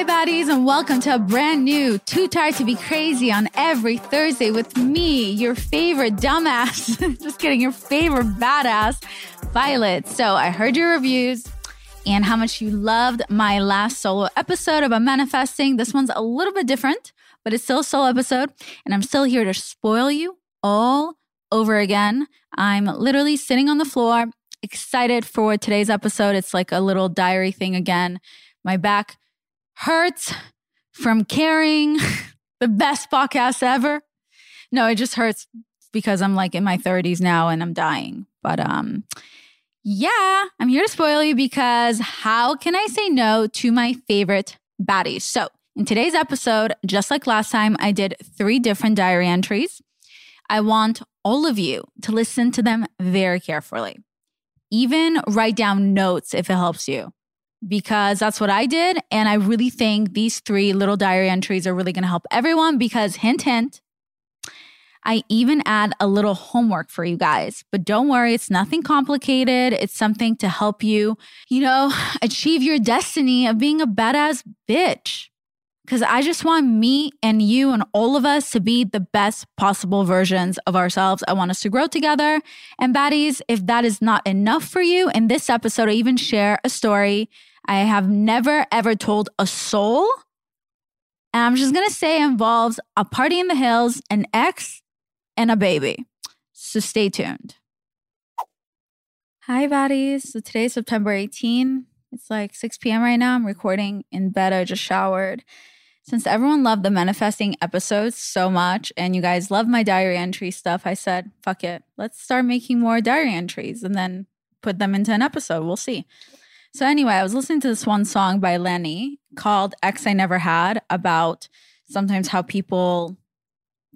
Hi, baddies, and welcome to a brand new Too Tired to Be Crazy on every Thursday with me, your favorite dumbass. Just kidding, your favorite badass, Violet. So I heard your reviews and how much you loved my last solo episode about manifesting. This one's a little bit different, but it's still a solo episode, and I'm still here to spoil you all over again. I'm literally sitting on the floor, excited for today's episode. It's like a little diary thing again. My back hurts from carrying the best podcast ever. No, it just hurts because I'm like in my 30s now and I'm dying. But um yeah, I'm here to spoil you because how can I say no to my favorite baddies? So, in today's episode, just like last time, I did three different diary entries. I want all of you to listen to them very carefully. Even write down notes if it helps you because that's what I did. And I really think these three little diary entries are really going to help everyone because, hint, hint, I even add a little homework for you guys. But don't worry, it's nothing complicated. It's something to help you, you know, achieve your destiny of being a badass bitch. Because I just want me and you and all of us to be the best possible versions of ourselves. I want us to grow together. And baddies, if that is not enough for you, in this episode, I even share a story I have never ever told a soul. And I'm just going to say involves a party in the hills, an ex, and a baby. So stay tuned. Hi, baddies. So today's September 18. It's like 6 p.m. right now. I'm recording in bed. I just showered. Since everyone loved the manifesting episodes so much and you guys love my diary entry stuff, I said, fuck it. Let's start making more diary entries and then put them into an episode. We'll see. So, anyway, I was listening to this one song by Lenny called Ex I Never Had about sometimes how people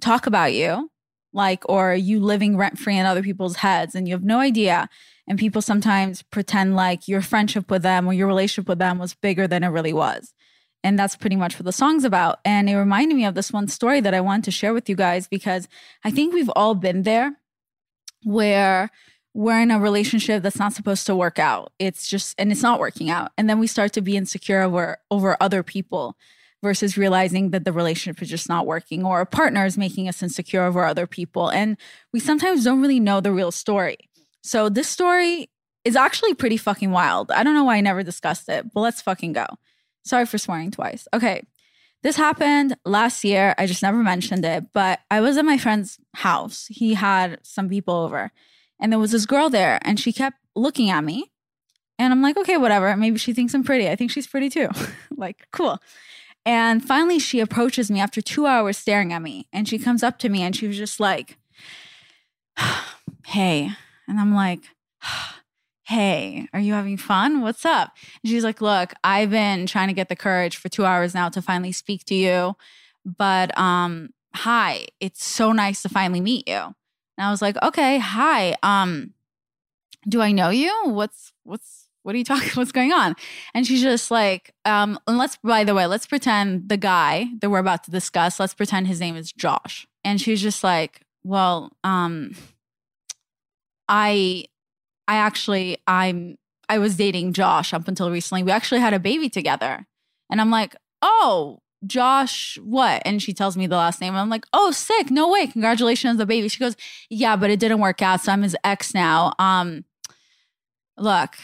talk about you, like, or you living rent free in other people's heads and you have no idea. And people sometimes pretend like your friendship with them or your relationship with them was bigger than it really was. And that's pretty much what the song's about. And it reminded me of this one story that I wanted to share with you guys because I think we've all been there where we're in a relationship that's not supposed to work out. It's just, and it's not working out. And then we start to be insecure over, over other people versus realizing that the relationship is just not working or a partner is making us insecure over other people. And we sometimes don't really know the real story. So this story is actually pretty fucking wild. I don't know why I never discussed it, but let's fucking go. Sorry for swearing twice. Okay. This happened last year. I just never mentioned it, but I was at my friend's house. He had some people over, and there was this girl there, and she kept looking at me. And I'm like, okay, whatever. Maybe she thinks I'm pretty. I think she's pretty too. like, cool. And finally, she approaches me after two hours staring at me, and she comes up to me and she was just like, hey. And I'm like, hey, are you having fun? What's up? And she's like, look, I've been trying to get the courage for two hours now to finally speak to you. But um, hi, it's so nice to finally meet you. And I was like, okay, hi. Um, do I know you? What's what's what are you talking? What's going on? And she's just like, um, and let's by the way, let's pretend the guy that we're about to discuss, let's pretend his name is Josh. And she's just like, well, um, I I actually I'm I was dating Josh up until recently. We actually had a baby together. And I'm like, "Oh, Josh, what?" And she tells me the last name. I'm like, "Oh, sick. No way. Congratulations on the baby." She goes, "Yeah, but it didn't work out, so I'm his ex now." Um look,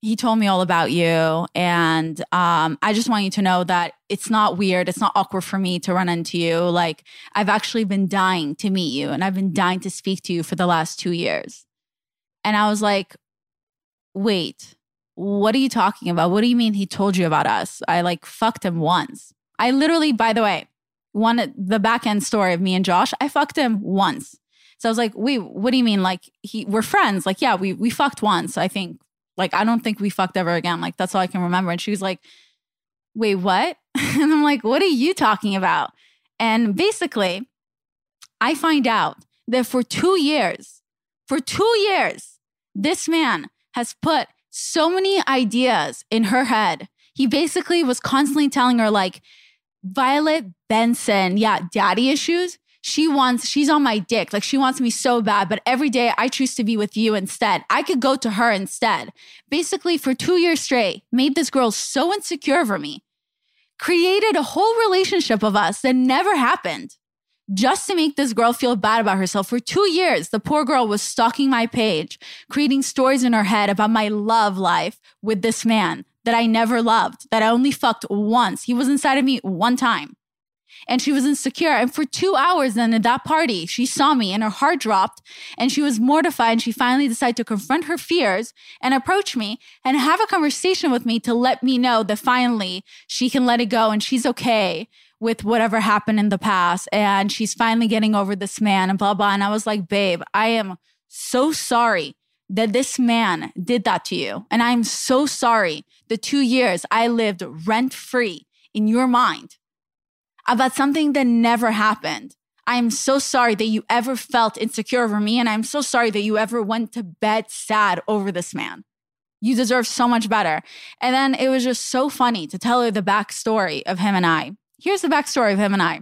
he told me all about you and um, i just want you to know that it's not weird it's not awkward for me to run into you like i've actually been dying to meet you and i've been dying to speak to you for the last two years and I was like, wait, what are you talking about? What do you mean he told you about us? I like fucked him once. I literally, by the way, one the back end story of me and Josh, I fucked him once. So I was like, wait, what do you mean? Like he we're friends. Like, yeah, we we fucked once, I think Like, I don't think we fucked ever again. Like, that's all I can remember. And she was like, wait, what? and I'm like, what are you talking about? And basically, I find out that for two years, for two years, this man has put so many ideas in her head. He basically was constantly telling her, like, Violet Benson, yeah, daddy issues. She wants, she's on my dick. Like, she wants me so bad, but every day I choose to be with you instead. I could go to her instead. Basically, for two years straight, made this girl so insecure over me, created a whole relationship of us that never happened just to make this girl feel bad about herself. For two years, the poor girl was stalking my page, creating stories in her head about my love life with this man that I never loved, that I only fucked once. He was inside of me one time. And she was insecure. And for two hours then at that party, she saw me and her heart dropped and she was mortified. And she finally decided to confront her fears and approach me and have a conversation with me to let me know that finally she can let it go and she's okay with whatever happened in the past and she's finally getting over this man and blah blah and i was like babe i am so sorry that this man did that to you and i'm so sorry the two years i lived rent free in your mind about something that never happened I am so sorry that you ever felt insecure over me. And I'm so sorry that you ever went to bed sad over this man. You deserve so much better. And then it was just so funny to tell her the backstory of him and I. Here's the backstory of him and I.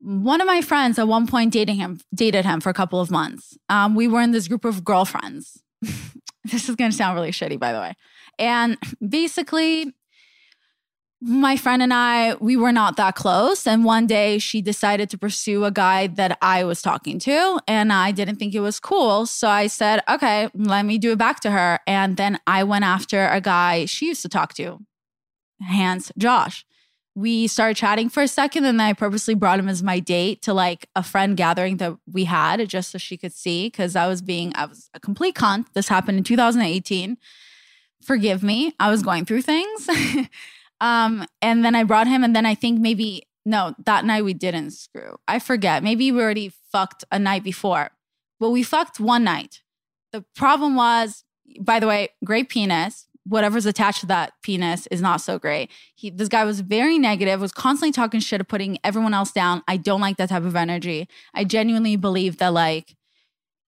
One of my friends at one point dating him, dated him for a couple of months. Um, we were in this group of girlfriends. this is going to sound really shitty, by the way. And basically, my friend and I, we were not that close. And one day she decided to pursue a guy that I was talking to, and I didn't think it was cool. So I said, okay, let me do it back to her. And then I went after a guy she used to talk to, hence Josh we started chatting for a second and then I purposely brought him as my date to like a friend gathering that we had just so she could see because I was being I was a complete cunt. This happened in 2018. Forgive me. I was going through things. um and then I brought him and then I think maybe no, that night we didn't screw. I forget. Maybe we already fucked a night before. But we fucked one night. The problem was by the way, great penis, whatever's attached to that penis is not so great. He, this guy was very negative, was constantly talking shit, of putting everyone else down. I don't like that type of energy. I genuinely believe that like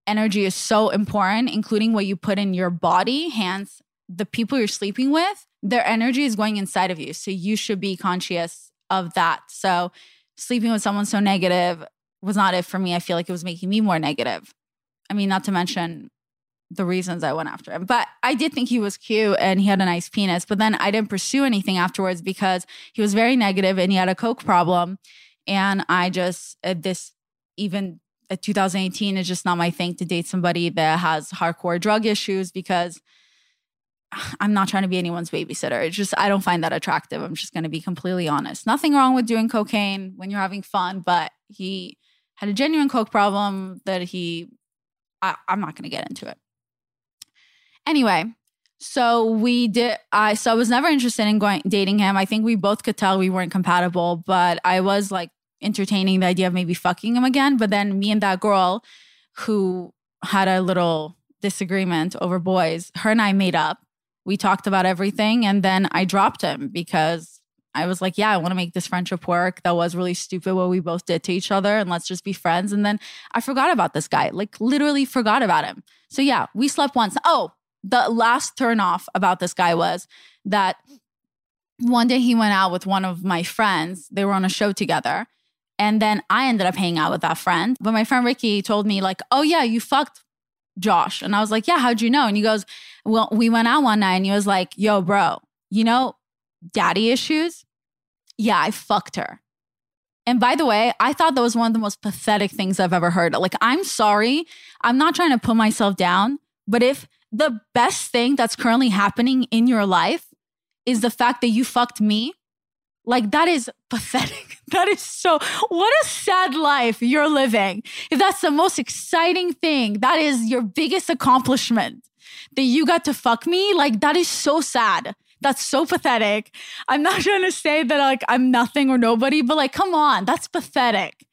energy is so important, including what you put in your body. Hence, the people you're sleeping with, their energy is going inside of you. So you should be conscious of that. So sleeping with someone so negative was not it for me. I feel like it was making me more negative. I mean, not to mention the reasons I went after him. But I did think he was cute and he had a nice penis. But then I didn't pursue anything afterwards because he was very negative and he had a coke problem. And I just at this even uh, at 2018 is just not my thing to date somebody that has hardcore drug issues because I'm not trying to be anyone's babysitter. It's just I don't find that attractive. I'm just going to be completely honest. Nothing wrong with doing cocaine when you're having fun, but he had a genuine coke problem that he I, I'm not going to get into it. Anyway, so we did I so I was never interested in going dating him. I think we both could tell we weren't compatible, but I was like entertaining the idea of maybe fucking him again. But then me and that girl who had a little disagreement over boys, her and I made up. We talked about everything and then I dropped him because I was like, yeah, I want to make this friendship work. That was really stupid what we both did to each other and let's just be friends. And then I forgot about this guy, like literally forgot about him. So yeah, we slept once. Oh, the last turn off about this guy was that one day he went out with one of my friends. They were on a show together. And then I ended up hanging out with that friend. But my friend Ricky told me, like, oh, yeah, you fucked Josh. And I was like, yeah, how'd you know? And he goes, well, we went out one night and he was like, yo, bro, you know, daddy issues? Yeah, I fucked her. And by the way, I thought that was one of the most pathetic things I've ever heard. Like, I'm sorry. I'm not trying to put myself down, but if the best thing that's currently happening in your life is the fact that you fucked me. Like, that is pathetic. That is so, what a sad life you're living. If that's the most exciting thing, that is your biggest accomplishment that you got to fuck me. Like, that is so sad. That's so pathetic. I'm not trying to say that like I'm nothing or nobody, but like, come on, that's pathetic.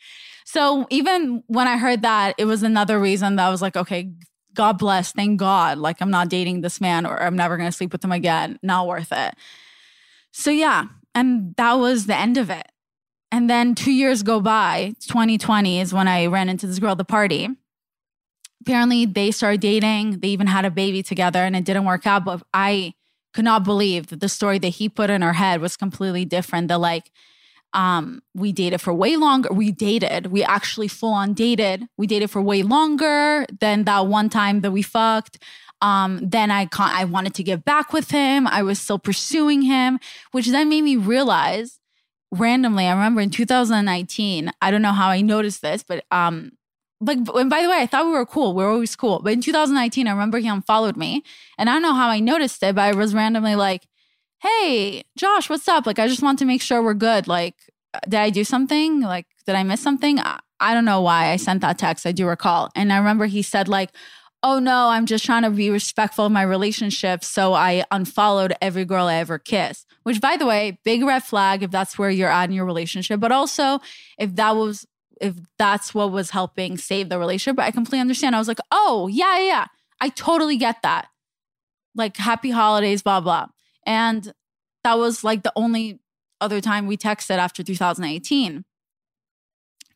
So even when I heard that, it was another reason that I was like, okay, God bless, thank God. Like I'm not dating this man or I'm never gonna sleep with him again. Not worth it. So yeah, and that was the end of it. And then two years go by. 2020 is when I ran into this girl at the party. Apparently, they started dating. They even had a baby together, and it didn't work out. But I could not believe that the story that he put in her head was completely different. That like, um, we dated for way longer. We dated. We actually full on dated. We dated for way longer than that one time that we fucked. Um, then I I wanted to get back with him. I was still pursuing him, which then made me realize randomly. I remember in 2019. I don't know how I noticed this, but um, like and by the way, I thought we were cool. We are always cool. But in 2019, I remember he unfollowed me, and I don't know how I noticed it, but I was randomly like, "Hey, Josh, what's up? Like, I just want to make sure we're good. Like, uh, did I do something? Like, did I miss something? I, I don't know why I sent that text. I do recall, and I remember he said like, oh no, I'm just trying to be respectful of my relationship. So I unfollowed every girl I ever kissed, which by the way, big red flag if that's where you're at in your relationship. But also if that was, if that's what was helping save the relationship, But I completely understand. I was like, oh, yeah, yeah, I totally get that. Like happy holidays, blah, blah. And that was like the only other time we texted after 2018.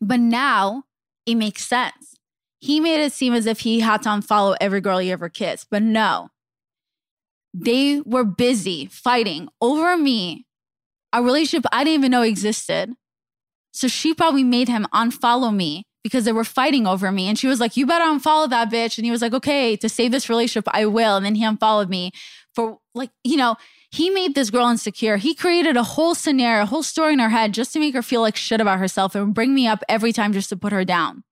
But now it makes sense he made it seem as if he had to unfollow every girl he ever kissed, but no. They were busy fighting over me, a relationship I didn't even know existed. So she probably made him unfollow me because they were fighting over me. And she was like, You better unfollow that bitch. And he was like, Okay, to save this relationship, I will. And then he unfollowed me for like, you know, he made this girl insecure. He created a whole scenario, a whole story in her head just to make her feel like shit about herself and bring me up every time just to put her down.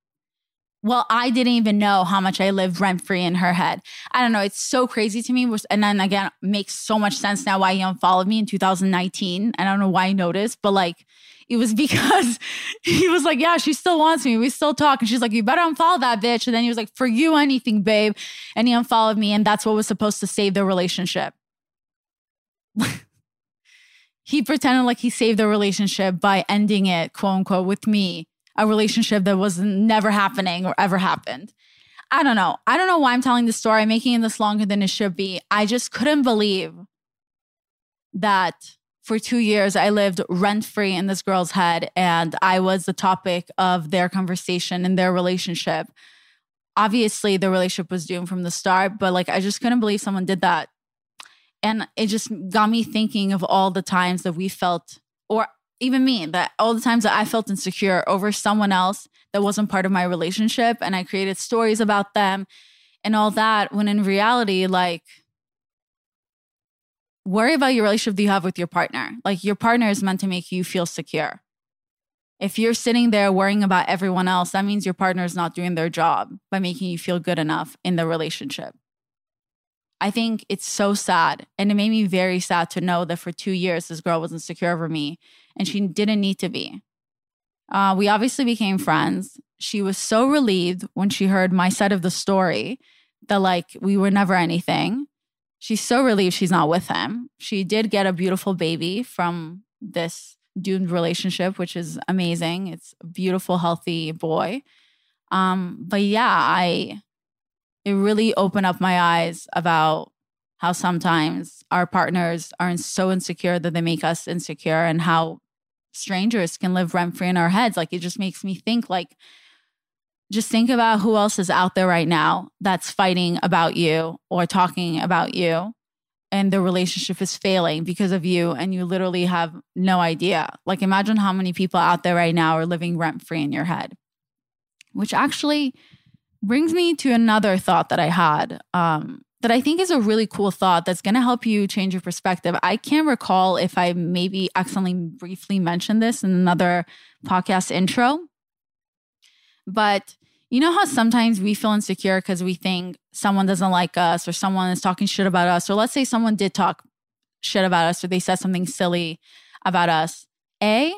Well, I didn't even know how much I lived rent free in her head. I don't know. It's so crazy to me. And then again, makes so much sense now why he unfollowed me in 2019. I don't know why I noticed, but like, it was because he was like, Yeah, she still wants me. We still talk. And she's like, You better unfollow that bitch. And then he was like, For you, anything, babe. And he unfollowed me. And that's what was supposed to save the relationship. he pretended like he saved the relationship by ending it, quote unquote, with me a relationship that was never happening or ever happened. I don't know. I don't know why I'm telling this story, I'm making it this longer than it should be. I just couldn't believe that for two years I lived rent free in this girl's head and I was the topic of their conversation and their relationship. Obviously, the relationship was doomed from the start, but like I just couldn't believe someone did that. And it just got me thinking of all the times that we felt, or even me, that all the times that I felt insecure over someone else that wasn't part of my relationship and I created stories about them and all that, when in reality, like, worry about your relationship that you have with your partner. Like, your partner is meant to make you feel secure. If you're sitting there worrying about everyone else, that means your partner is not doing their job by making you feel good enough in the relationship. I think it's so sad. And it made me very sad to know that for two years, this girl was insecure over me and she didn't need to be. Uh, we obviously became friends. She was so relieved when she heard my side of the story that, like, we were never anything. She's so relieved she's not with him. She did get a beautiful baby from this doomed relationship, which is amazing. It's a beautiful, healthy boy. Um, but yeah, I it really opened up my eyes about how sometimes our partners are so insecure that they make us insecure and how strangers can live rent free in our heads. Like it just makes me think like just think about who else is out there right now that's fighting about you or talking about you and the relationship is failing because of you and you literally have no idea. Like imagine how many people out there right now are living rent free in your head. Which actually brings me to another thought that I had. Um, that I think is a really cool thought that's going to help you change your perspective. I can't recall if I maybe accidentally briefly mentioned this in another podcast intro, but you know how sometimes we feel insecure because we think someone doesn't like us or someone is talking shit about us, or let's say someone did talk shit about us or they said something silly about us. A,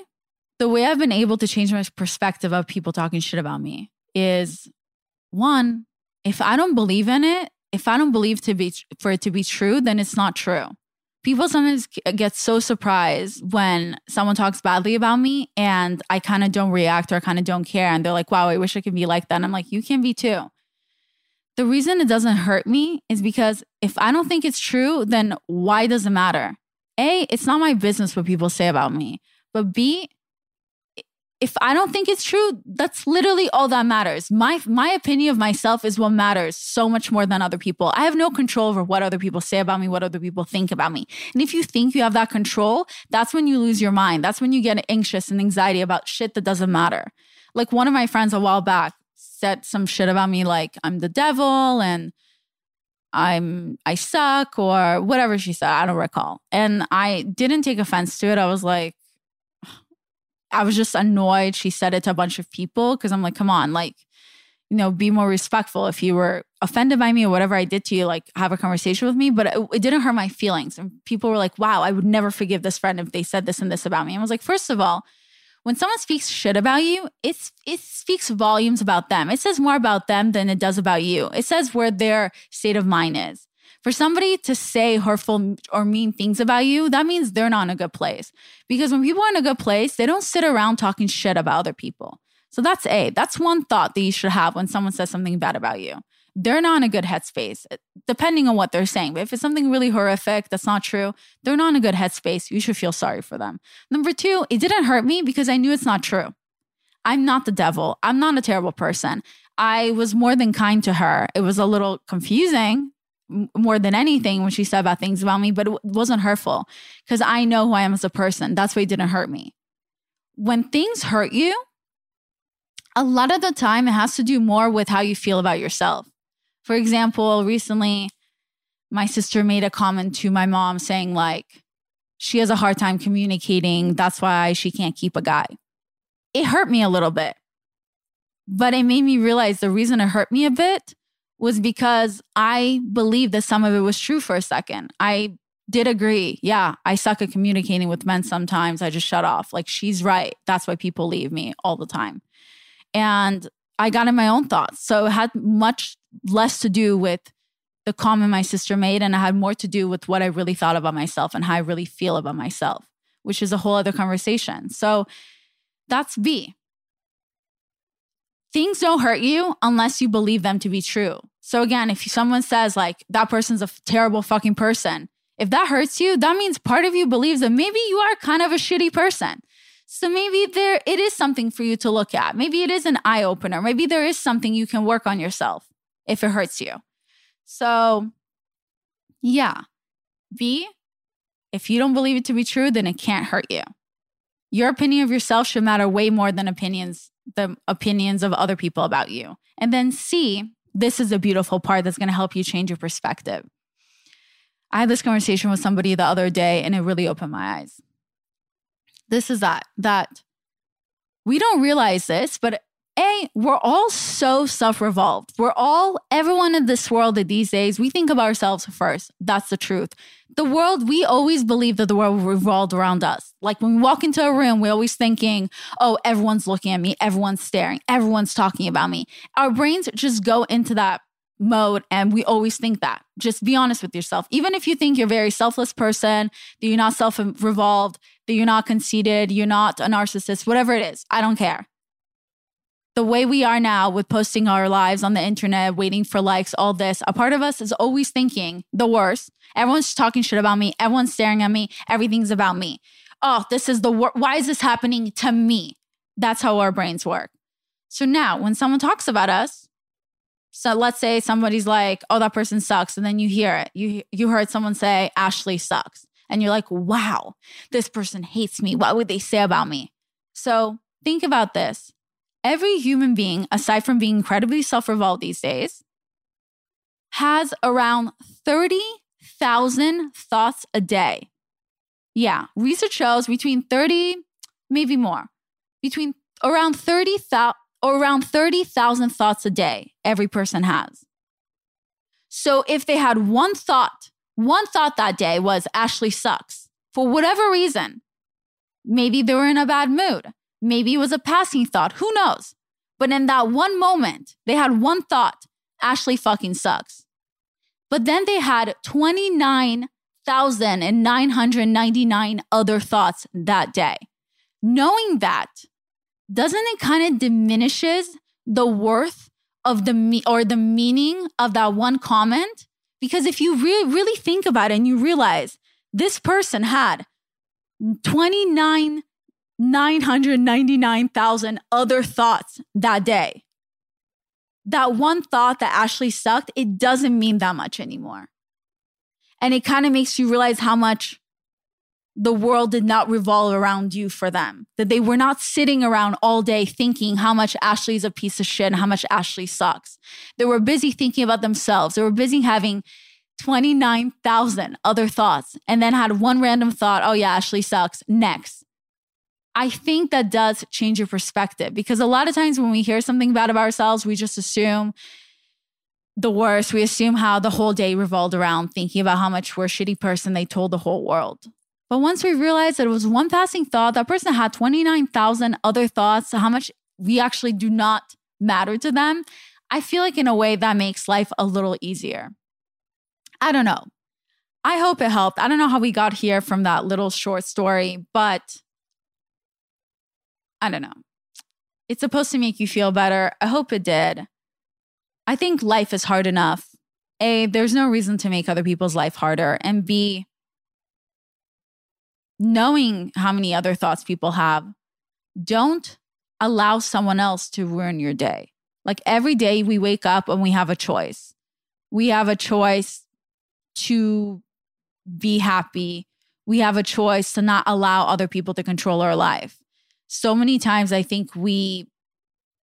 the way I've been able to change my perspective of people talking shit about me is one, if I don't believe in it, if I don't believe to be for it to be true, then it's not true. People sometimes get so surprised when someone talks badly about me and I kind of don't react or kind of don't care. And they're like, wow, I wish I could be like that. And I'm like, you can be too. the reason it doesn't hurt me is because if I don't think it's true, then why does it matter? A, it's not my business what people say about me. But B, if I don't think it's true, that's literally all that matters. My my opinion of myself is what matters so much more than other people. I have no control over what other people say about me, what other people think about me. And if you think you have that control, that's when you lose your mind. That's when you get anxious and anxiety about shit that doesn't matter. Like one of my friends a while back said some shit about me like I'm the devil and I'm I suck or whatever she said, I don't recall. And I didn't take offense to it. I was like I was just annoyed she said it to a bunch of people because I'm like, come on, like, you know, be more respectful. If you were offended by me or whatever I did to you, like, have a conversation with me. But it, it didn't hurt my feelings. And people were like, wow, I would never forgive this friend if they said this and this about me. And I was like, first of all, when someone speaks shit about you, it's it speaks volumes about them. It says more about them than it does about you. It says where their state of mind is. For somebody to say hurtful or mean things about you, that means they're not in a good place. Because when people are in a good place, they don't sit around talking shit about other people. So that's A. That's one thought that you should have when someone says something bad about you. They're not in a good headspace, depending on what they're saying. But if it's something really horrific that's not true, they're not in a good headspace. You should feel sorry for them. Number two, it didn't hurt me because I knew it's not true. I'm not the devil. I'm not a terrible person. I was more than kind to her. It was a little confusing more than anything when she said about things about me, but it wasn't hurtful because I know who I am as a person. That's why it didn't hurt me. When things hurt you, a lot of the time it has to do more with how you feel about yourself. For example, recently my sister made a comment to my mom saying, like, she has a hard time communicating. That's why she can't keep a guy. It hurt me a little bit, but it made me realize the reason it hurt me a bit was because I believed that some of it was true for a second. I did agree. Yeah, I suck at communicating with men sometimes. I just shut off. Like, she's right. That's why people leave me all the time. And I got in my own thoughts. So it had much less to do with the comment my sister made, and it had more to do with what I really thought about myself and how I really feel about myself, which is a whole other conversation. So that's B. Things don't hurt you unless you believe them to be true. So again, if someone says like that person's a terrible fucking person, if that hurts you, that means part of you believes that maybe you are kind of a shitty person. So maybe there it is something for you to look at. Maybe it is an eye opener. Maybe there is something you can work on yourself if it hurts you. So yeah. B, if you don't believe it to be true, then it can't hurt you. Your opinion of yourself should matter way more than opinions the opinions of other people about you. And then C, this is a beautiful part that's going to help you change your perspective. I had this conversation with somebody the other day and it really opened my eyes. This is that that we don't realize this, but a, we're all so self revolved. We're all, everyone in this world these days, we think of ourselves first. That's the truth. The world, we always believe that the world revolved around us. Like when we walk into a room, we're always thinking, oh, everyone's looking at me, everyone's staring, everyone's talking about me. Our brains just go into that mode and we always think that. Just be honest with yourself. Even if you think you're a very selfless person, that you're not self revolved, that you're not conceited, you're not a narcissist, whatever it is, I don't care the way we are now with posting our lives on the internet, waiting for likes, all this, a part of us is always thinking the worst. Everyone's talking shit about me. Everyone's staring at me. Everything's about me. Oh, this is the worst. Why is this happening to me? That's how our brains work. So now when someone talks about us, so let's say somebody's like, oh, that person sucks. And then you hear it. You, you heard someone say, Ashley sucks. And you're like, wow, this person hates me. What would they say about me? So think about this every human being, aside from being incredibly self revolved these days, has around 30,000 thoughts a day. Yeah, research shows between 30, maybe more, between around 30,000 or around 30,000 thoughts a day every person has. So if they had one thought, one thought that day was Ashley sucks for whatever reason, maybe they were in a bad mood. Maybe it was a passing thought. Who knows? But in that one moment, they had one thought Ashley fucking sucks. But then they had 29,999 other thoughts that day. Knowing that, doesn't it kind of diminishes the worth of the me or the meaning of that one comment. Because if you really, really think about it and you realize this person had 29, 999,000 other thoughts that day. That one thought that Ashley sucked, it doesn't mean that much anymore. And it kind of makes you realize how much the world did not revolve around you for them. That they were not sitting around all day thinking how much Ashley's a piece of shit and how much Ashley sucks. They were busy thinking about themselves. They were busy having 29,000 other thoughts and then had one random thought, oh yeah, Ashley sucks. Next. I think that does change your perspective because a lot of times when we hear something bad about ourselves, we just assume the worst. We assume how the whole day revolved around thinking about how much we're a shitty person they told the whole world. But once we realized that it was one passing thought, that person had 29,000 other thoughts, how much we actually do not matter to them, I feel like in a way that makes life a little easier. I don't know. I hope it helped. I don't know how we got here from that little short story, but I don't know. It's supposed to make you feel better. I hope it did. I think life is hard enough. A, there's no reason to make other people's life harder. And B, knowing how many other thoughts people have, don't allow someone else to ruin your day. Like every day we wake up and we have a choice. We have a choice to be happy. We have a choice to not allow other people to control our life. So many times I think we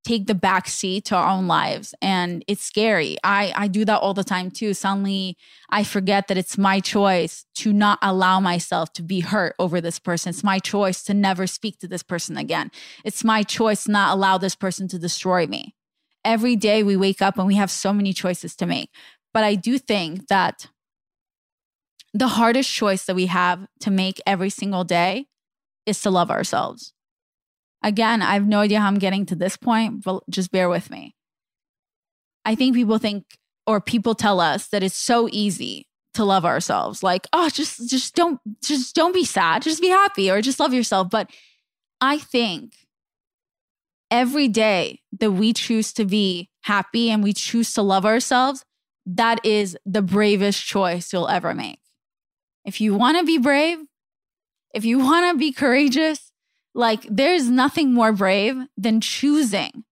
take the back seat to our own lives and it's scary. I i do that all the time too. Suddenly i forget that it's my choice to not allow myself to be hurt over this person. It's my choice to never speak to this person again. It's my choice to not allow this person to destroy me. Every day we wake up and we have so many choices to make. But i do think that the hardest choice that we have to make every single day is to love ourselves Again, I have no idea how I'm getting to this point, but just bear with me. I think people think or people tell us that it's so easy to love ourselves. Like, oh, just just don't just don't be sad, just be happy or just love yourself. But I think every day that we choose to be happy and we choose to love ourselves, that is the bravest choice you'll ever make. If you want to be brave, if you want to be courageous, like, there's nothing more brave than choosing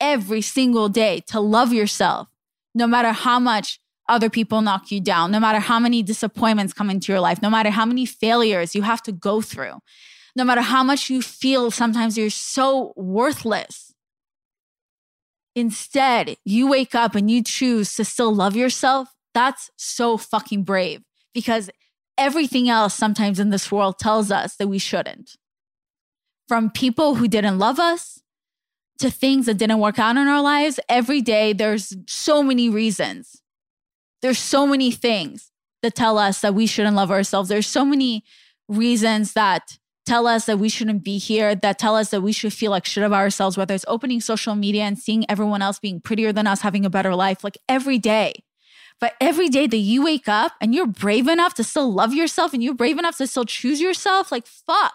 every single day to love yourself, no matter how much other people knock you down, no matter how many disappointments come into your life, no matter how many failures you have to go through, no matter how much you feel sometimes you're so worthless. Instead, you wake up and you choose to still love yourself. That's so fucking brave because everything else sometimes in this world tells us that we shouldn't from people who didn't love us to things that didn't work out in our lives, every day there's so many reasons. There's so many things that tell us that we shouldn't love ourselves. There's so many reasons that tell us that we shouldn't be here, that tell us that we should feel like shit about ourselves, whether it's opening social media and seeing everyone else being prettier than us, having a better life, like every day. But every day that you wake up and you're brave enough to still love yourself and you're brave enough to still choose yourself, like fuck.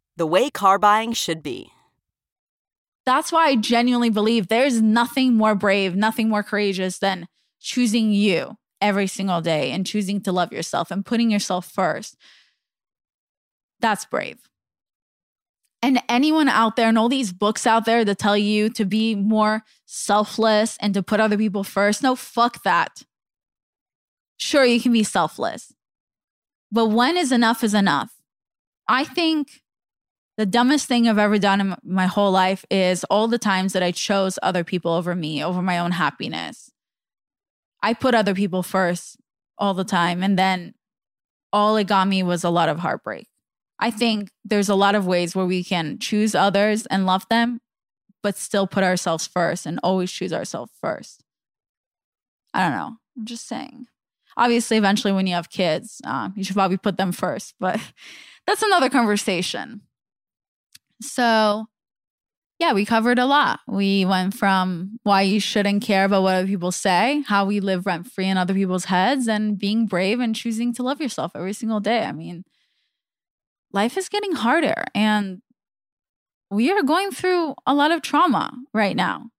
the way car buying should be. That's why I genuinely believe there's nothing more brave, nothing more courageous than choosing you every single day and choosing to love yourself and putting yourself first. That's brave. And anyone out there and all these books out there that tell you to be more selfless and to put other people first. No, fuck that. Sure, you can be selfless. But when is enough is enough? I think the dumbest thing I've ever done in my whole life is all the times that I chose other people over me, over my own happiness. I put other people first all the time. And then all it got me was a lot of heartbreak. I think there's a lot of ways where we can choose others and love them, but still put ourselves first and always choose ourselves first. I don't know. I'm just saying. Obviously, eventually, when you have kids, uh, you should probably put them first, but that's another conversation. So, yeah, we covered a lot. We went from why you shouldn't care about what other people say, how we live rent free in other people's heads, and being brave and choosing to love yourself every single day. I mean, life is getting harder, and we are going through a lot of trauma right now.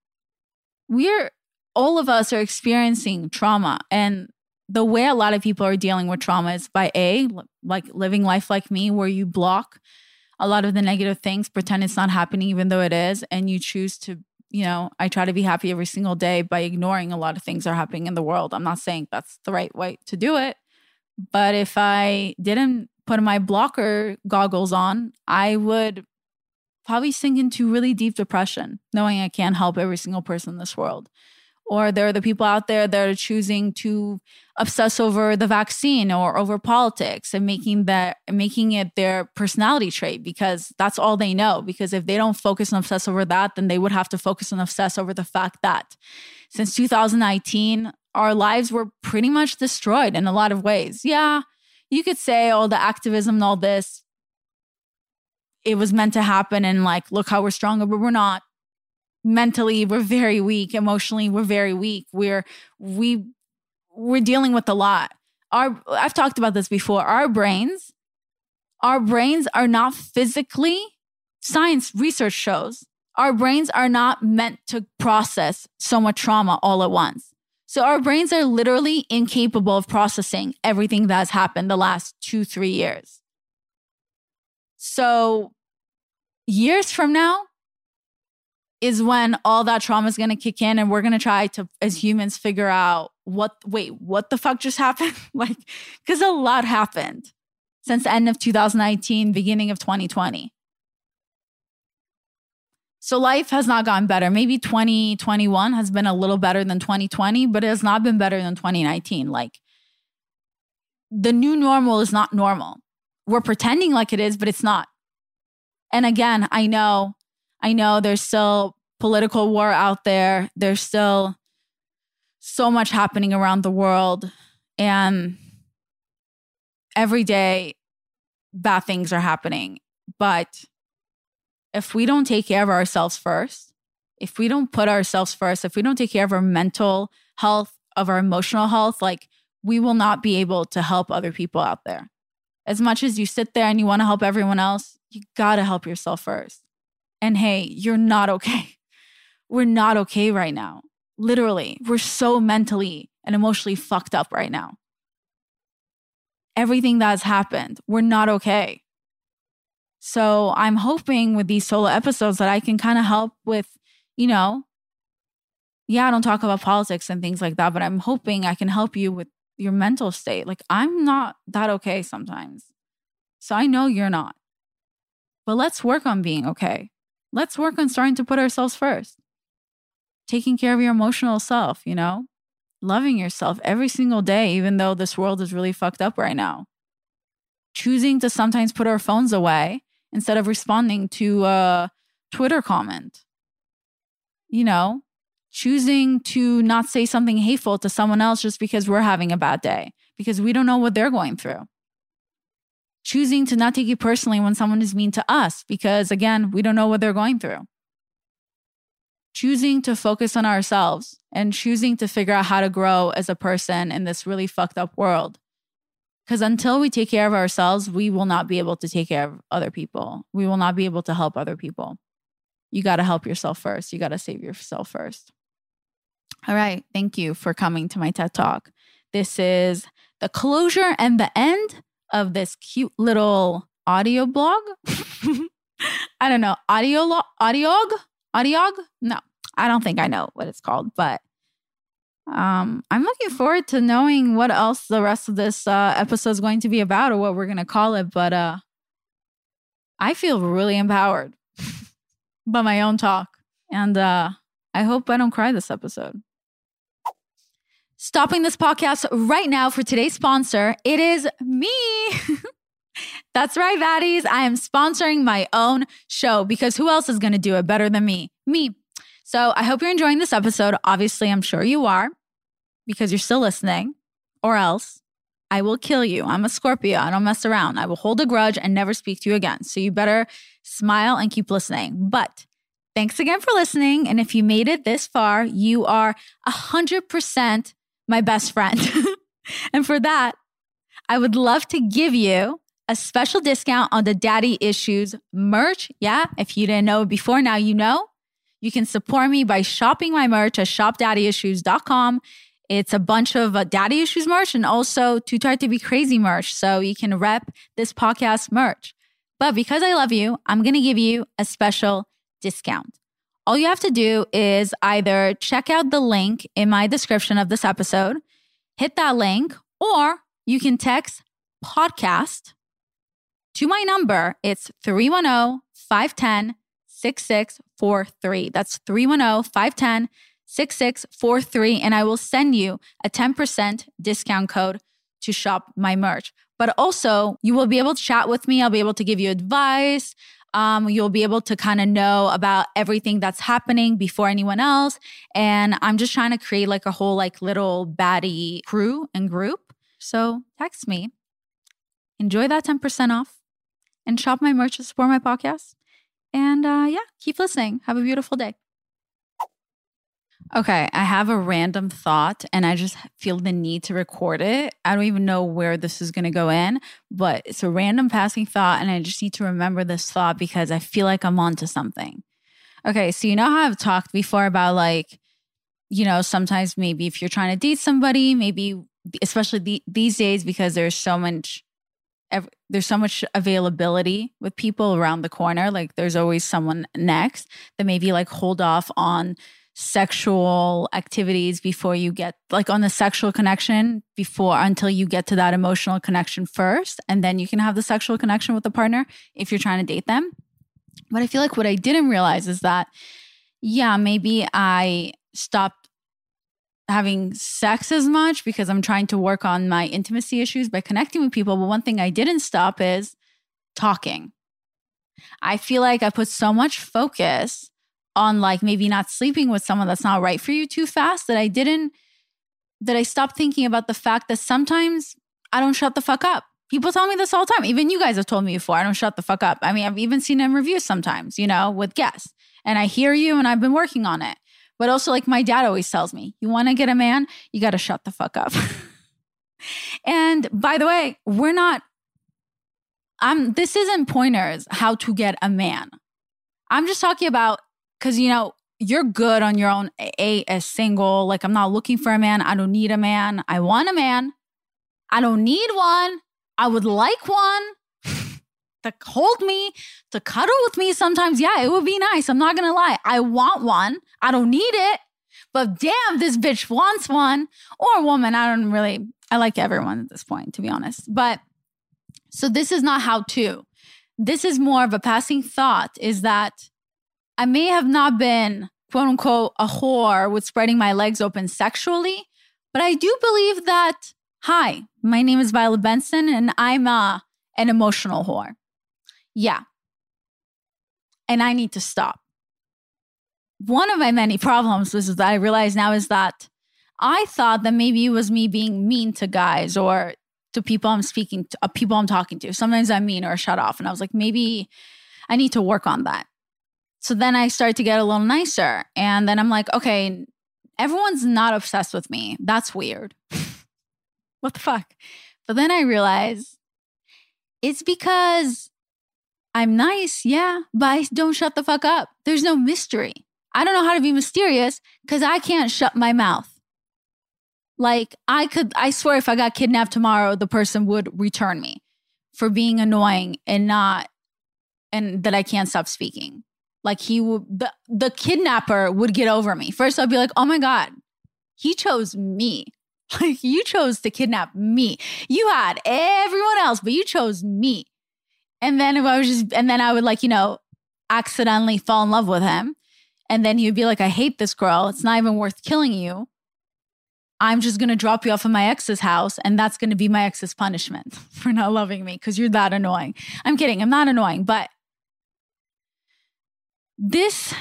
We're all of us are experiencing trauma, and the way a lot of people are dealing with trauma is by a like living life like me, where you block a lot of the negative things, pretend it's not happening, even though it is. And you choose to, you know, I try to be happy every single day by ignoring a lot of things that are happening in the world. I'm not saying that's the right way to do it. But if I didn't put my blocker goggles on, I would probably sink into really deep depression, knowing I can't help every single person in this world or there are the people out there that are choosing to obsess over the vaccine or over politics and making that making it their personality trait because that's all they know. Because if they don't focus and obsess over that then they would have to focus and obsess over the fact that since 2019 our lives were pretty much destroyed in a lot of ways. Yeah you could say all the activism and all this it was meant to happen and like look how we're stronger but we're not mentally we're very weak. Emotionally we're very weak. We're we we're dealing with a lot. Our i've talked about this before. Our brains our brains are not physically science research shows our brains are not meant to process so much trauma all at once. So our brains are literally incapable of processing everything that's happened the last 2 3 years. So years from now is when all that trauma is going to kick in and we're going to try to as humans figure out what wait what the fuck just happened? Like because a lot happened since the end of 2019 beginning of 2020 so life has not gotten better. Maybe 2021 has been a little better than 2020 but it has not been better than 2019 like the new normal is not normal. We're pretending like it is but it's not. And again i know I know there's still political war out there. There's still so much happening around the world. And every day, bad things are happening. But if we don't take care of ourselves first, if we don't put ourselves first, if we don't take care of our mental health, of our emotional health, like we will not be able to help other people out there. As much as you sit there and you want to help everyone else, you got to help yourself first. And hey, you're not okay. We're not okay right now. Literally, we're so mentally and emotionally fucked up right now. Everything that's happened, we're not okay. So I'm hoping with these solo episodes that I can kind of help with, you know, yeah, I don't talk about politics and things like that, but I'm hoping I can help you with your mental state. Like, I'm not that okay sometimes. So I know you're not. But let's work on being okay let's work on starting to put ourselves first. Taking care of your emotional self, you know, loving yourself every single day, even though this world is really fucked up right now. Choosing to sometimes put our phones away instead of responding to a Twitter comment. You know, choosing to not say something hateful to someone else just because we're having a bad day, because we don't know what they're going through choosing to not take it personally when someone is mean to us because, again, we don't know what they're going through. Choosing to focus on ourselves and choosing to figure out how to grow as a person in this really fucked up world. Because until we take care of ourselves, we will not be able to take care of other people. We will not be able to help other people. You got to help yourself first. You got to save yourself first. All right. Thank you for coming to my TED Talk. This is the closure and the end of this cute little audio blog. I don't know. Audio audiog? Audiog? No. I don't think I know what it's called, but um I'm looking forward to knowing what else the rest of this uh episode is going to be about or what we're going to call it, but uh I feel really empowered by my own talk. And uh I hope I don't cry this episode. Stopping this podcast right now for today's sponsor. It is me. That's right, baddies. I am sponsoring my own show because who else is going to do it better than me? Me. So I hope you're enjoying this episode. Obviously, I'm sure you are because you're still listening, or else I will kill you. I'm a Scorpio. I don't mess around. I will hold a grudge and never speak to you again. So you better smile and keep listening. But thanks again for listening. And if you made it this far, you are 100% my best friend. and for that, I would love to give you a special discount on the Daddy Issues merch. Yeah, if you didn't know before, now you know. You can support me by shopping my merch at shopdaddyissues.com. It's a bunch of uh, Daddy Issues merch and also Too Tired to Be Crazy merch. So you can rep this podcast merch. But because I love you, I'm going to give you a special discount. All you have to do is either check out the link in my description of this episode, hit that link, or you can text podcast to my number. It's 310 510 6643. That's 310 510 6643. And I will send you a 10% discount code to shop my merch. But also, you will be able to chat with me. I'll be able to give you advice. Um, you'll be able to kind of know about everything that's happening before anyone else. And I'm just trying to create like a whole like little baddie crew and group. So text me. Enjoy that 10% off and shop my merch to support my podcast. And uh, yeah, keep listening. Have a beautiful day. Okay, I have a random thought and I just feel the need to record it. I don't even know where this is going to go in, but it's a random passing thought and I just need to remember this thought because I feel like I'm onto something. Okay, so you know how I've talked before about like, you know, sometimes maybe if you're trying to date somebody, maybe especially the, these days because there's so much there's so much availability with people around the corner. Like there's always someone next that maybe like hold off on sexual activities before you get like on the sexual connection before until you get to that emotional connection first. And then you can have the sexual connection with the partner if you're trying to date them. But I feel like what I didn't realize is that, yeah, maybe I stopped having sex as much because I'm trying to work on my intimacy issues by connecting with people. But one thing I didn't stop is talking. I feel like I put so much focus on like maybe not sleeping with someone that's not right for you too fast that I didn't, that I stopped thinking about the fact that sometimes I don't shut the fuck up. People tell me this all the time. Even you guys have told me before, I don't shut the fuck up. I mean, I've even seen in reviews sometimes, you know, with guests. And I hear you and I've been working on it. But also, like my dad always tells me, you want to get a man, you got to shut the fuck up. and by the way, we're not, I'm, this isn't pointers how to get a man. I'm just talking about, because, you know, you're good on your own, a, as single. Like, I'm not looking for a man. I don't need a man. I want a man. I don't need one. I would like one to hold me, to cuddle with me sometimes. Yeah, it would be nice. I'm not to lie. I want one. I don't need it. But damn, this bitch wants one or a woman. I don't really, I like everyone at this point, to be honest. But so this is not how to. This is more of a passing thought is that I may have not been quote unquote a whore with spreading my legs open sexually, but I do believe that, hi, my name is Violet Benson and I'm uh, an emotional whore. Yeah. And I need to stop. One of my many problems was that I realize now is that I thought that maybe it was me being mean to guys or to people I'm speaking to, uh, people I'm talking to. Sometimes I'm mean or shut off. And I was like, maybe I need to work on that. So then I started to get a little nicer. And then I'm like, okay, everyone's not obsessed with me. That's weird. what the fuck? But then I realized it's because I'm nice, yeah, but I don't shut the fuck up. There's no mystery. I don't know how to be mysterious because I can't shut my mouth. Like, I could, I swear, if I got kidnapped tomorrow, the person would return me for being annoying and not and that I can't stop speaking. Like he would the the kidnapper would get over me. First I'd be like, "Oh my god. He chose me." Like you chose to kidnap me. You had everyone else, but you chose me. And then if I was just and then I would like, you know, accidentally fall in love with him. And then he'd be like, I hate this girl. It's not even worth killing you. I'm just going to drop you off at my ex's house. And that's going to be my ex's punishment for not loving me because you're that annoying. I'm kidding. I'm not annoying. But this,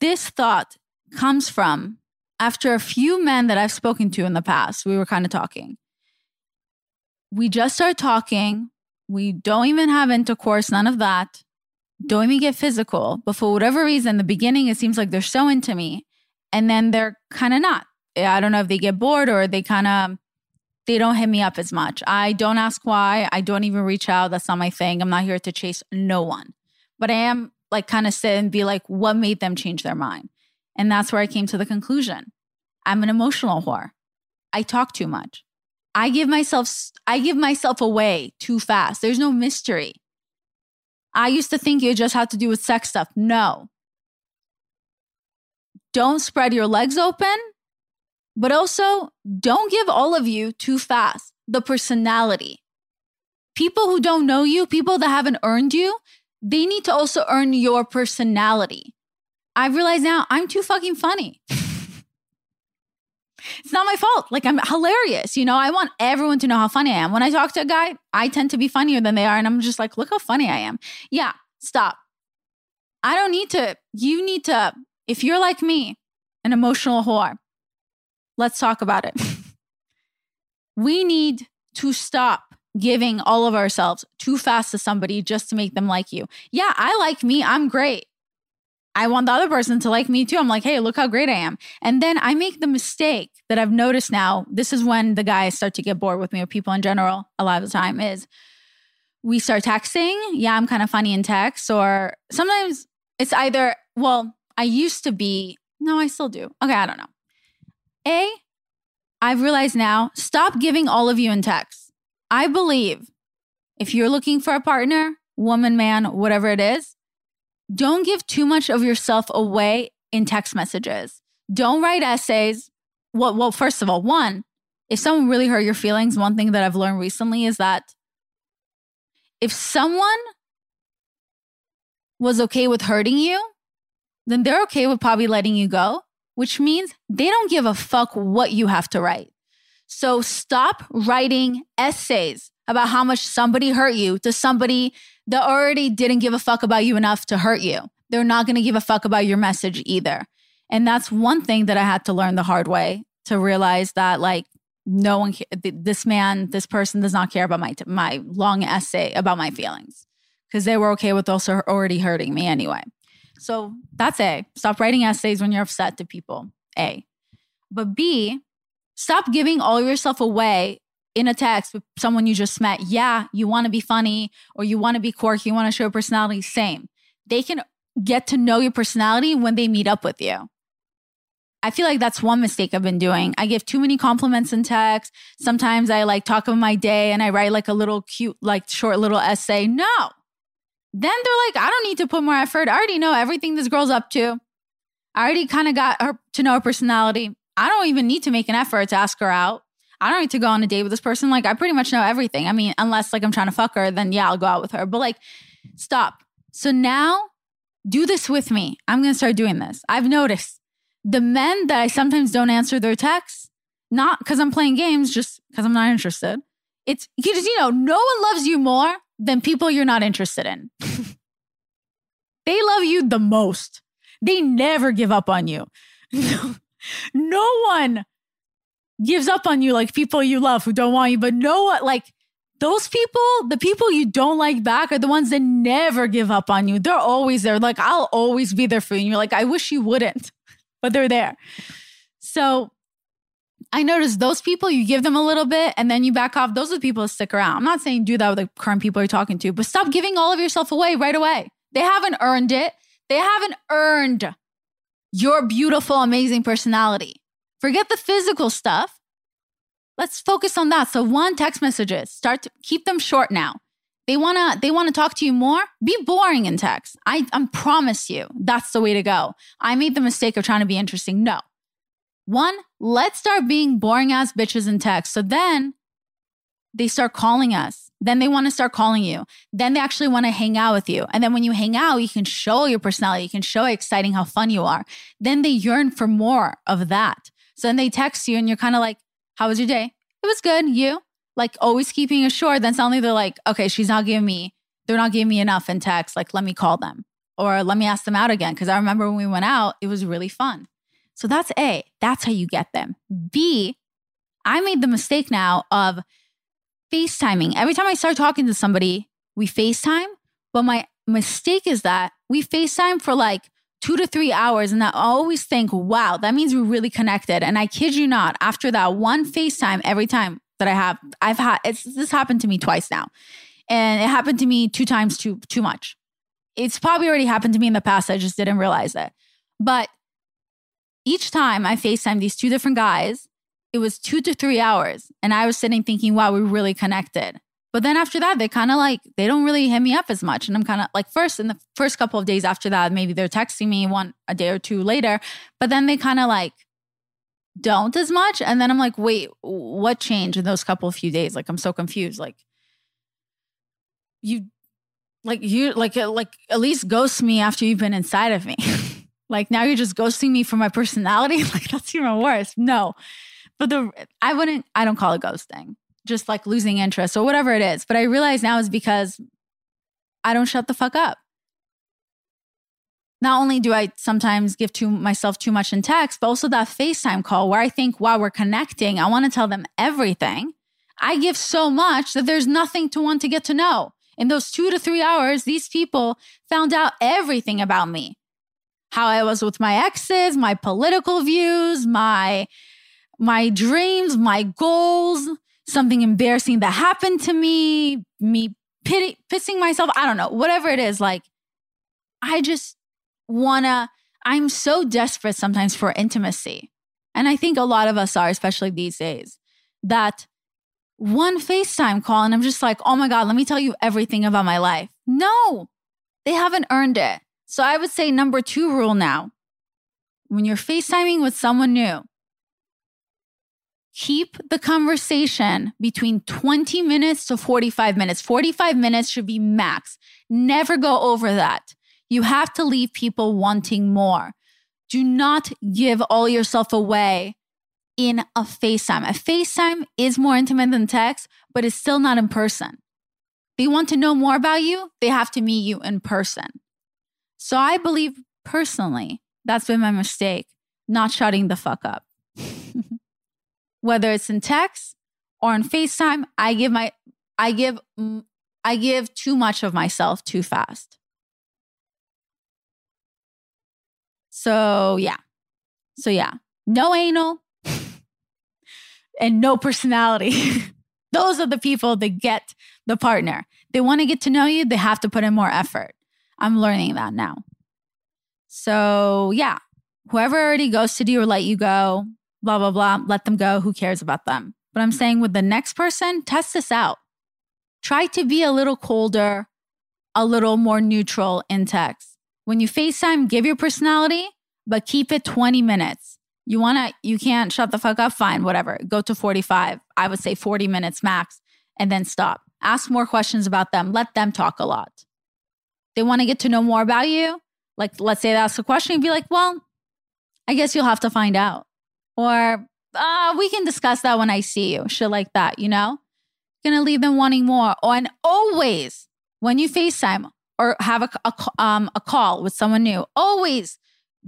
this thought comes from after a few men that I've spoken to in the past. We were kind of talking. We just start talking. We don't even have intercourse, none of that don't even get physical. But for whatever reason, the beginning, it seems like they're so into me. And then they're kind of not. I don't know if they get bored or they kind of, they don't hit me up as much. I don't ask why. I don't even reach out. That's not my thing. I'm not here to chase no one. But I am like kind of sit and be like, what made them change their mind? And that's where I came to the conclusion. I'm an emotional whore. I talk too much. I give myself I give myself away too fast. There's no mystery. I used to think it just had to do with sex stuff. No. Don't spread your legs open, but also don't give all of you too fast. The personality. People who don't know you, people that haven't earned you, they need to also earn your personality. I realize now I'm too fucking funny. it's not my fault. Like I'm hilarious. You know, I want everyone to know how funny I am. When I talk to a guy, I tend to be funnier than they are. And I'm just like, look how funny I am. Yeah, stop. I don't need to. You need to, if you're like me, an emotional whore, let's talk about it. we need to stop giving all of ourselves too fast to somebody just to make them like you. Yeah, I like me. I'm great. I want the other person to like me too. I'm like, hey, look how great I am. And then I make the mistake that I've noticed now. This is when the guys start to get bored with me, or people in general, a lot of the time, is we start texting. Yeah, I'm kind of funny in text. Or sometimes it's either, well, I used to be, no, I still do. Okay, I don't know. A, I've realized now, stop giving all of you in text. I believe if you're looking for a partner, woman, man, whatever it is, don't give too much of yourself away in text messages. Don't write essays. Well, well, first of all, one, if someone really hurt your feelings, one thing that I've learned recently is that if someone was okay with hurting you, then they're okay with probably letting you go, which means they don't give a fuck what you have to write. So stop writing essays about how much somebody hurt you to somebody that already didn't give a fuck about you enough to hurt you. They're not going to give a fuck about your message either. And that's one thing that I had to learn the hard way to realize that like no one this man this person does not care about my my long essay about my feelings because they were okay with also already hurting me anyway. So that's A. Stop writing essays when you're upset to people. A. But B, stop giving all yourself away in a text with someone you just met, yeah, you want to be funny or you want to be quirky, you want to show personality, same. They can get to know your personality when they meet up with you. I feel like that's one mistake I've been doing. I give too many compliments in text. Sometimes I like talk of my day and I write like a little cute, like short little essay. No. Then they're like, I don't need to put more effort. I already know everything this girl's up to. I already kind of got her to know her personality. I don't even need to make an effort to ask her out. I don't need to go on a date with this person. Like, I pretty much know everything. I mean, unless like I'm trying to fuck her, then yeah, I'll go out with her. But like, stop. So now do this with me. I'm going to start doing this. I've noticed the men that I sometimes don't answer their texts, not because I'm playing games, just because I'm not interested. It's because, you know, no one loves you more than people you're not interested in. they love you the most. They never give up on you. no one gives up on you like people you love who don't want you, but no one like those people, the people you don't like back are the ones that never give up on you. They're always there. Like, I'll always be there for you. And you're like, I wish you wouldn't, but they're there. So I noticed those people, you give them a little bit and then you back off. Those are the people that stick around. I'm not saying do that with the current people you're talking to, but stop giving all of yourself away right away. They haven't earned it. They haven't earned your beautiful, amazing personality. Forget the physical stuff. Let's focus on that. So, one, text messages. Start to keep them short now. they wanna they wanna talk to you more. Be boring in text. I I promise you that's the way to go. I made the mistake of trying to be interesting. No. One, let's start being boring ass bitches in text. So then they start calling us. Then they want to start calling you. Then they actually want to hang out with you. And then when you hang out, you can show your personality. You can show exciting how fun you are. Then they yearn for more of that. So then they text you and you're kind of like, How was your day? It was good. You? Like always keeping it short. Then suddenly they're like, Okay, she's not giving me, they're not giving me enough in text. Like, let me call them or let me ask them out again. Cause I remember when we went out, it was really fun. So that's A. That's how you get them. B, I made the mistake now of FaceTiming. Every time I start talking to somebody, we FaceTime. But my mistake is that we FaceTime for like two to three hours. And I always think, wow, that means we're really connected. And I kid you not, after that one FaceTime, every time that I have, I've had, it's, this happened to me twice now. And it happened to me two times too, too much. It's probably already happened to me in the past. I just didn't realize it. But each time I FaceTime these two different guys, it was two to three hours. And I was sitting thinking, wow, we really connected. But then after that, they kind of like, they don't really hit me up as much. And I'm kind of like, first, in the first couple of days after that, maybe they're texting me one a day or two later. But then they kind of like don't as much. And then I'm like, wait, what changed in those couple of few days? Like, I'm so confused. Like, you, like, you, like, uh, like, at least ghost me after you've been inside of me. like, now you're just ghosting me for my personality. like, that's even worse. No. But the I wouldn't I don't call it ghosting. Just like losing interest or whatever it is. But I realize now is because I don't shut the fuck up. Not only do I sometimes give to myself too much in text, but also that FaceTime call where I think while we're connecting, I want to tell them everything. I give so much that there's nothing to want to get to know. In those two to three hours, these people found out everything about me how I was with my exes, my political views, my my dreams, my goals, something embarrassing that happened to me, me pity, pissing myself. I don't know, whatever it is. Like, I just wanna, I'm so desperate sometimes for intimacy. And I think a lot of us are, especially these days, that one FaceTime call and I'm just like, oh my God, let me tell you everything about my life. No, they haven't earned it. So I would say number two rule now when you're FaceTiming with someone new, keep the conversation between 20 minutes to 45 minutes. 45 minutes should be max. Never go over that. You have to leave people wanting more. Do not give all yourself away in a FaceTime. A FaceTime is more intimate than text, but it's still not in person. They want to know more about you, they have to meet you in person. So I believe personally that's been my mistake, not shutting the fuck up. Whether it's in text or in FaceTime, I give my I give I give too much of myself too fast. So, yeah. So, yeah. No anal and no personality. Those are the people that get the partner. They want to get to know you, they have to put in more effort. I'm learning that now. So, yeah, whoever already ghosted you or let you go, blah, blah, blah. Let them go. Who cares about them? But I'm saying with the next person, test this out. Try to be a little colder, a little more neutral in text. When you FaceTime, give your personality, but keep it 20 minutes. You want to, you can't shut the fuck up, fine, whatever. Go to 45. I would say 40 minutes max and then stop. Ask more questions about them. Let them talk a lot. They want to get to know more about you. Like, let's say they ask a question. Be like, well, I guess you'll have to find out. Or uh, we can discuss that when I see you. Shit like that, you know? Gonna leave them wanting more. And always when you FaceTime or have a, a, um, a call with someone new, always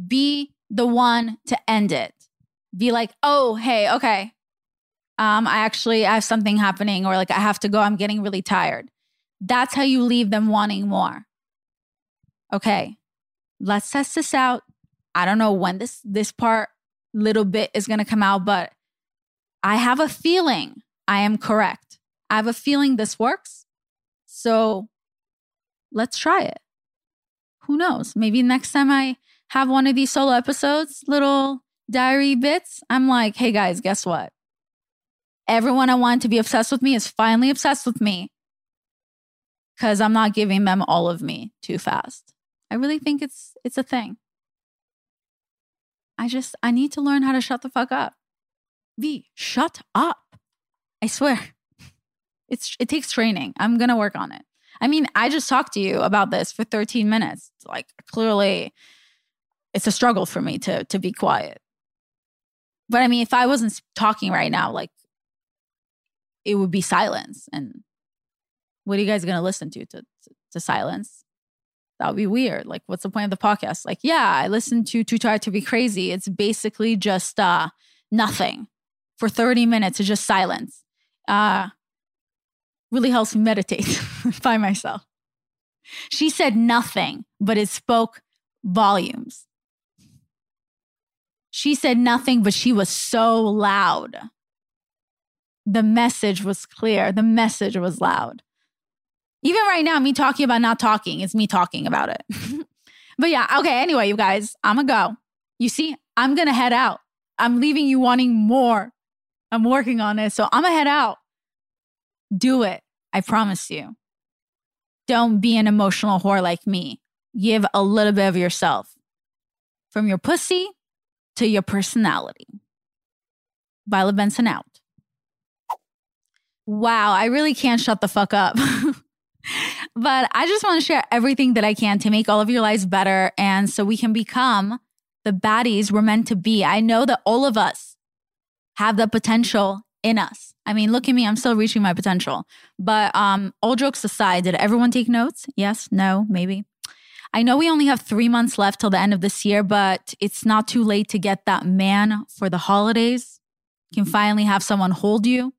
be the one to end it. Be like, oh, hey, okay. Um, I actually I have something happening, or like I have to go, I'm getting really tired. That's how you leave them wanting more. Okay, let's test this out. I don't know when this this part little bit is going to come out, but I have a feeling I am correct. I have a feeling this works. So let's try it. Who knows? Maybe next time I have one of these solo episodes, little diary bits, I'm like, hey guys, guess what? Everyone I wanted to be obsessed with me is finally obsessed with me. because I'm not giving them all of me too fast. I really think it's it's a thing. I just I need to learn how to shut the fuck up. V, shut up. I swear. It's it takes training. I'm going to work on it. I mean, I just talked to you about this for 13 minutes. Like clearly it's a struggle for me to to be quiet. But I mean, if I wasn't talking right now, like it would be silence and what are you guys going to listen to, to to silence? That would be weird. Like, what's the point of the podcast? Like, yeah, I listened to Too Tired to Be Crazy. It's basically just uh, nothing for 30 minutes. It's just silence. Uh, really helps me meditate by myself. She said nothing, but it spoke volumes. She said nothing, but she was so loud. The message was clear. The message was loud. Even right now, me talking about not talking is me talking about it. but yeah, okay. Anyway, you guys, I'm gonna go. You see, I'm gonna head out. I'm leaving you wanting more. I'm working on it. So I'm gonna head out. Do it. I promise you. Don't be an emotional whore like me. Give a little bit of yourself from your pussy to your personality. Violet Benson out. Wow, I really can't shut the fuck up. but I just want to share everything that I can to make all of your lives better. And so we can become the baddies we're meant to be. I know that all of us have the potential in us. I mean, look at me, I'm still reaching my potential. But um, all jokes aside, did everyone take notes? Yes, no, maybe. I know we only have three months left till the end of this year, but it's not too late to get that man for the holidays. You can finally have someone hold you.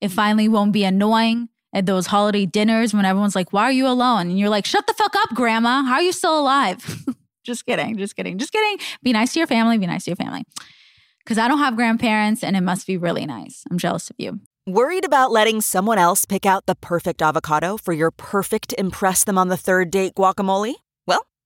It finally won't be annoying at those holiday dinners when everyone's like, Why are you alone? And you're like, Shut the fuck up, grandma. How are you still alive? just kidding. Just kidding. Just kidding. Be nice to your family. Be nice to your family. Because I don't have grandparents and it must be really nice. I'm jealous of you. Worried about letting someone else pick out the perfect avocado for your perfect Impress Them on the Third Date guacamole?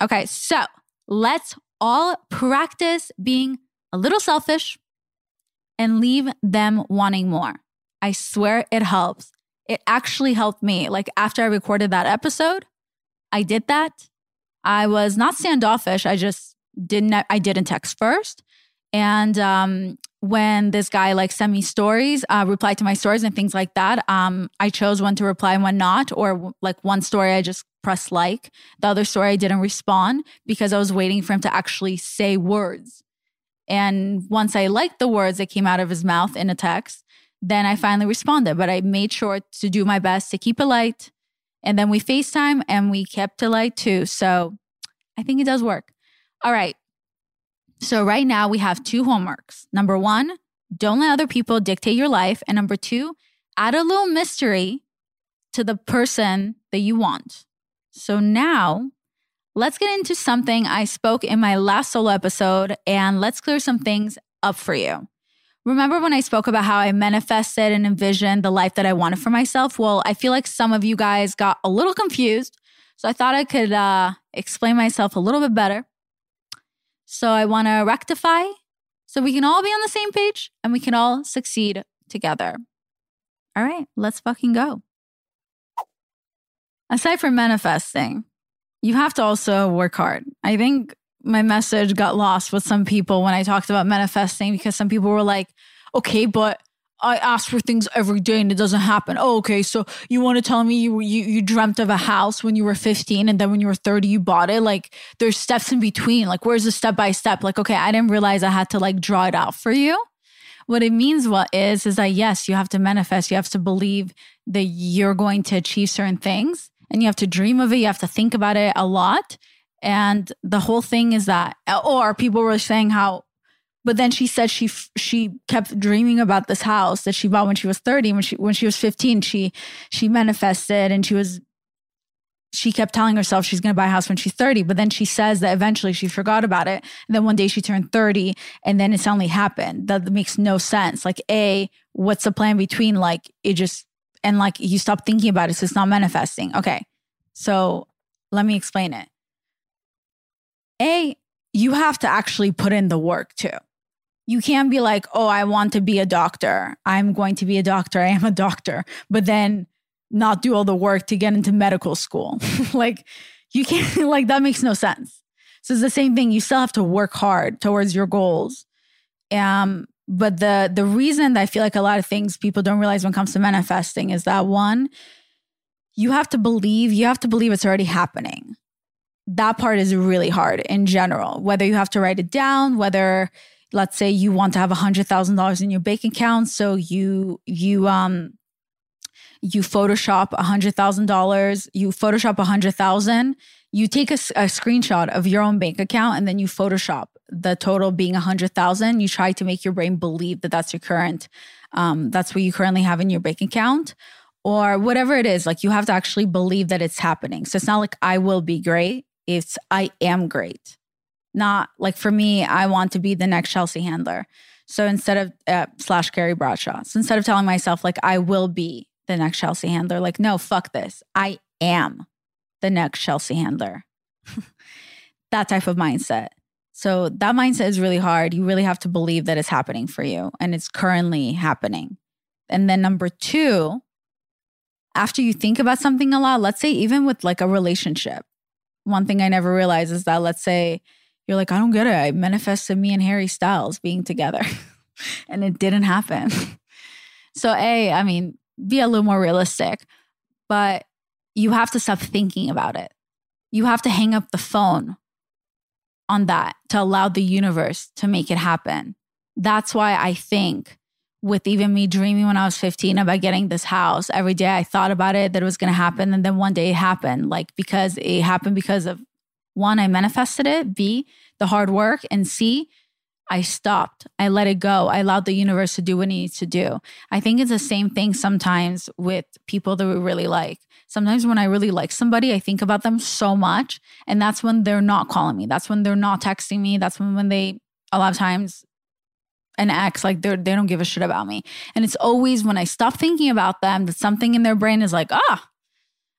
Okay, so let's all practice being a little selfish and leave them wanting more. I swear it helps. It actually helped me. Like after I recorded that episode, I did that. I was not standoffish. I just didn't I didn't text first. And um, when this guy like sent me stories, uh, replied to my stories and things like that, um, I chose when to reply and when not. Or like one story, I just pressed like. The other story, I didn't respond because I was waiting for him to actually say words. And once I liked the words that came out of his mouth in a text, then I finally responded. But I made sure to do my best to keep it light. And then we FaceTime and we kept it light too. So I think it does work. All right. So right now we have two homeworks. Number one, don't let other people dictate your life. And number two, add a little mystery to the person that you want. So now let's get into something I spoke in my last solo episode and let's clear some things up for you. Remember when I spoke about how I manifested and envisioned the life that I wanted for myself? Well, I feel like some of you guys got a little confused. So I thought I could uh, explain myself a little bit better. So I want to rectify so we can all be on the same page and we can all succeed together. All right, let's fucking go. Aside from manifesting, you have to also work hard. I think my message got lost with some people when I talked about manifesting because some people were like, okay, but I ask for things every day and it doesn't happen. Oh, okay. So you want to tell me you, you you dreamt of a house when you were 15 and then when you were 30 you bought it? Like there's steps in between. Like where's the step by step? Like okay, I didn't realize I had to like draw it out for you. What it means what is is that yes, you have to manifest. You have to believe that you're going to achieve certain things and you have to dream of it. You have to think about it a lot. And the whole thing is that or people were saying how but then she said she she kept dreaming about this house that she bought when she was 30 when she when she was 15 she she manifested and she was she kept telling herself she's going to buy a house when she's 30 but then she says that eventually she forgot about it and then one day she turned 30 and then it suddenly happened that makes no sense like a what's the plan between like it just and like you stop thinking about it so it's not manifesting okay so let me explain it a you have to actually put in the work too you can't be like, oh, I want to be a doctor. I'm going to be a doctor. I am a doctor. But then not do all the work to get into medical school. like, you can't, like, that makes no sense. So it's the same thing. You still have to work hard towards your goals. Um, but the the reason that I feel like a lot of things people don't realize when it comes to manifesting is that one, you have to believe, you have to believe it's already happening. That part is really hard in general, whether you have to write it down, whether let's say you want to have a hundred thousand dollars in your bank account so you you um you photoshop a hundred thousand dollars you photoshop a hundred thousand you take a, a, screenshot of your own bank account and then you photoshop the total being a hundred thousand you try to make your brain believe that that's your current um, that's what you currently have in your bank account or whatever it is like you have to actually believe that it's happening so it's not like i will be great it's i am great not like for me, I want to be the next Chelsea Handler. So instead of uh, slash Carrie Bradshaw, so instead of telling myself like I will be the next Chelsea Handler, like no, fuck this, I am the next Chelsea Handler. that type of mindset. So that mindset is really hard. You really have to believe that it's happening for you and it's currently happening. And then number two, after you think about something a lot, let's say even with like a relationship, one thing I never realized is that let's say you're like, I don't get it. I manifested me and Harry Styles being together and it didn't happen. so, A, I mean, be a little more realistic, but you have to stop thinking about it. You have to hang up the phone on that to allow the universe to make it happen. That's why I think with even me dreaming when I was 15 about getting this house, every day I thought about it that it was going to happen. And then one day it happened, like because it happened because of one, I manifested it. B, the hard work. And C, I stopped. I let it go. I allowed the universe to do what it needs to do. I think it's the same thing sometimes with people that we really like. Sometimes when I really like somebody, I think about them so much. And that's when they're not calling me. That's when they're not texting me. That's when, when they, a lot of times, an ex, like they're, they don't give a shit about me. And it's always when I stop thinking about them that something in their brain is like, ah,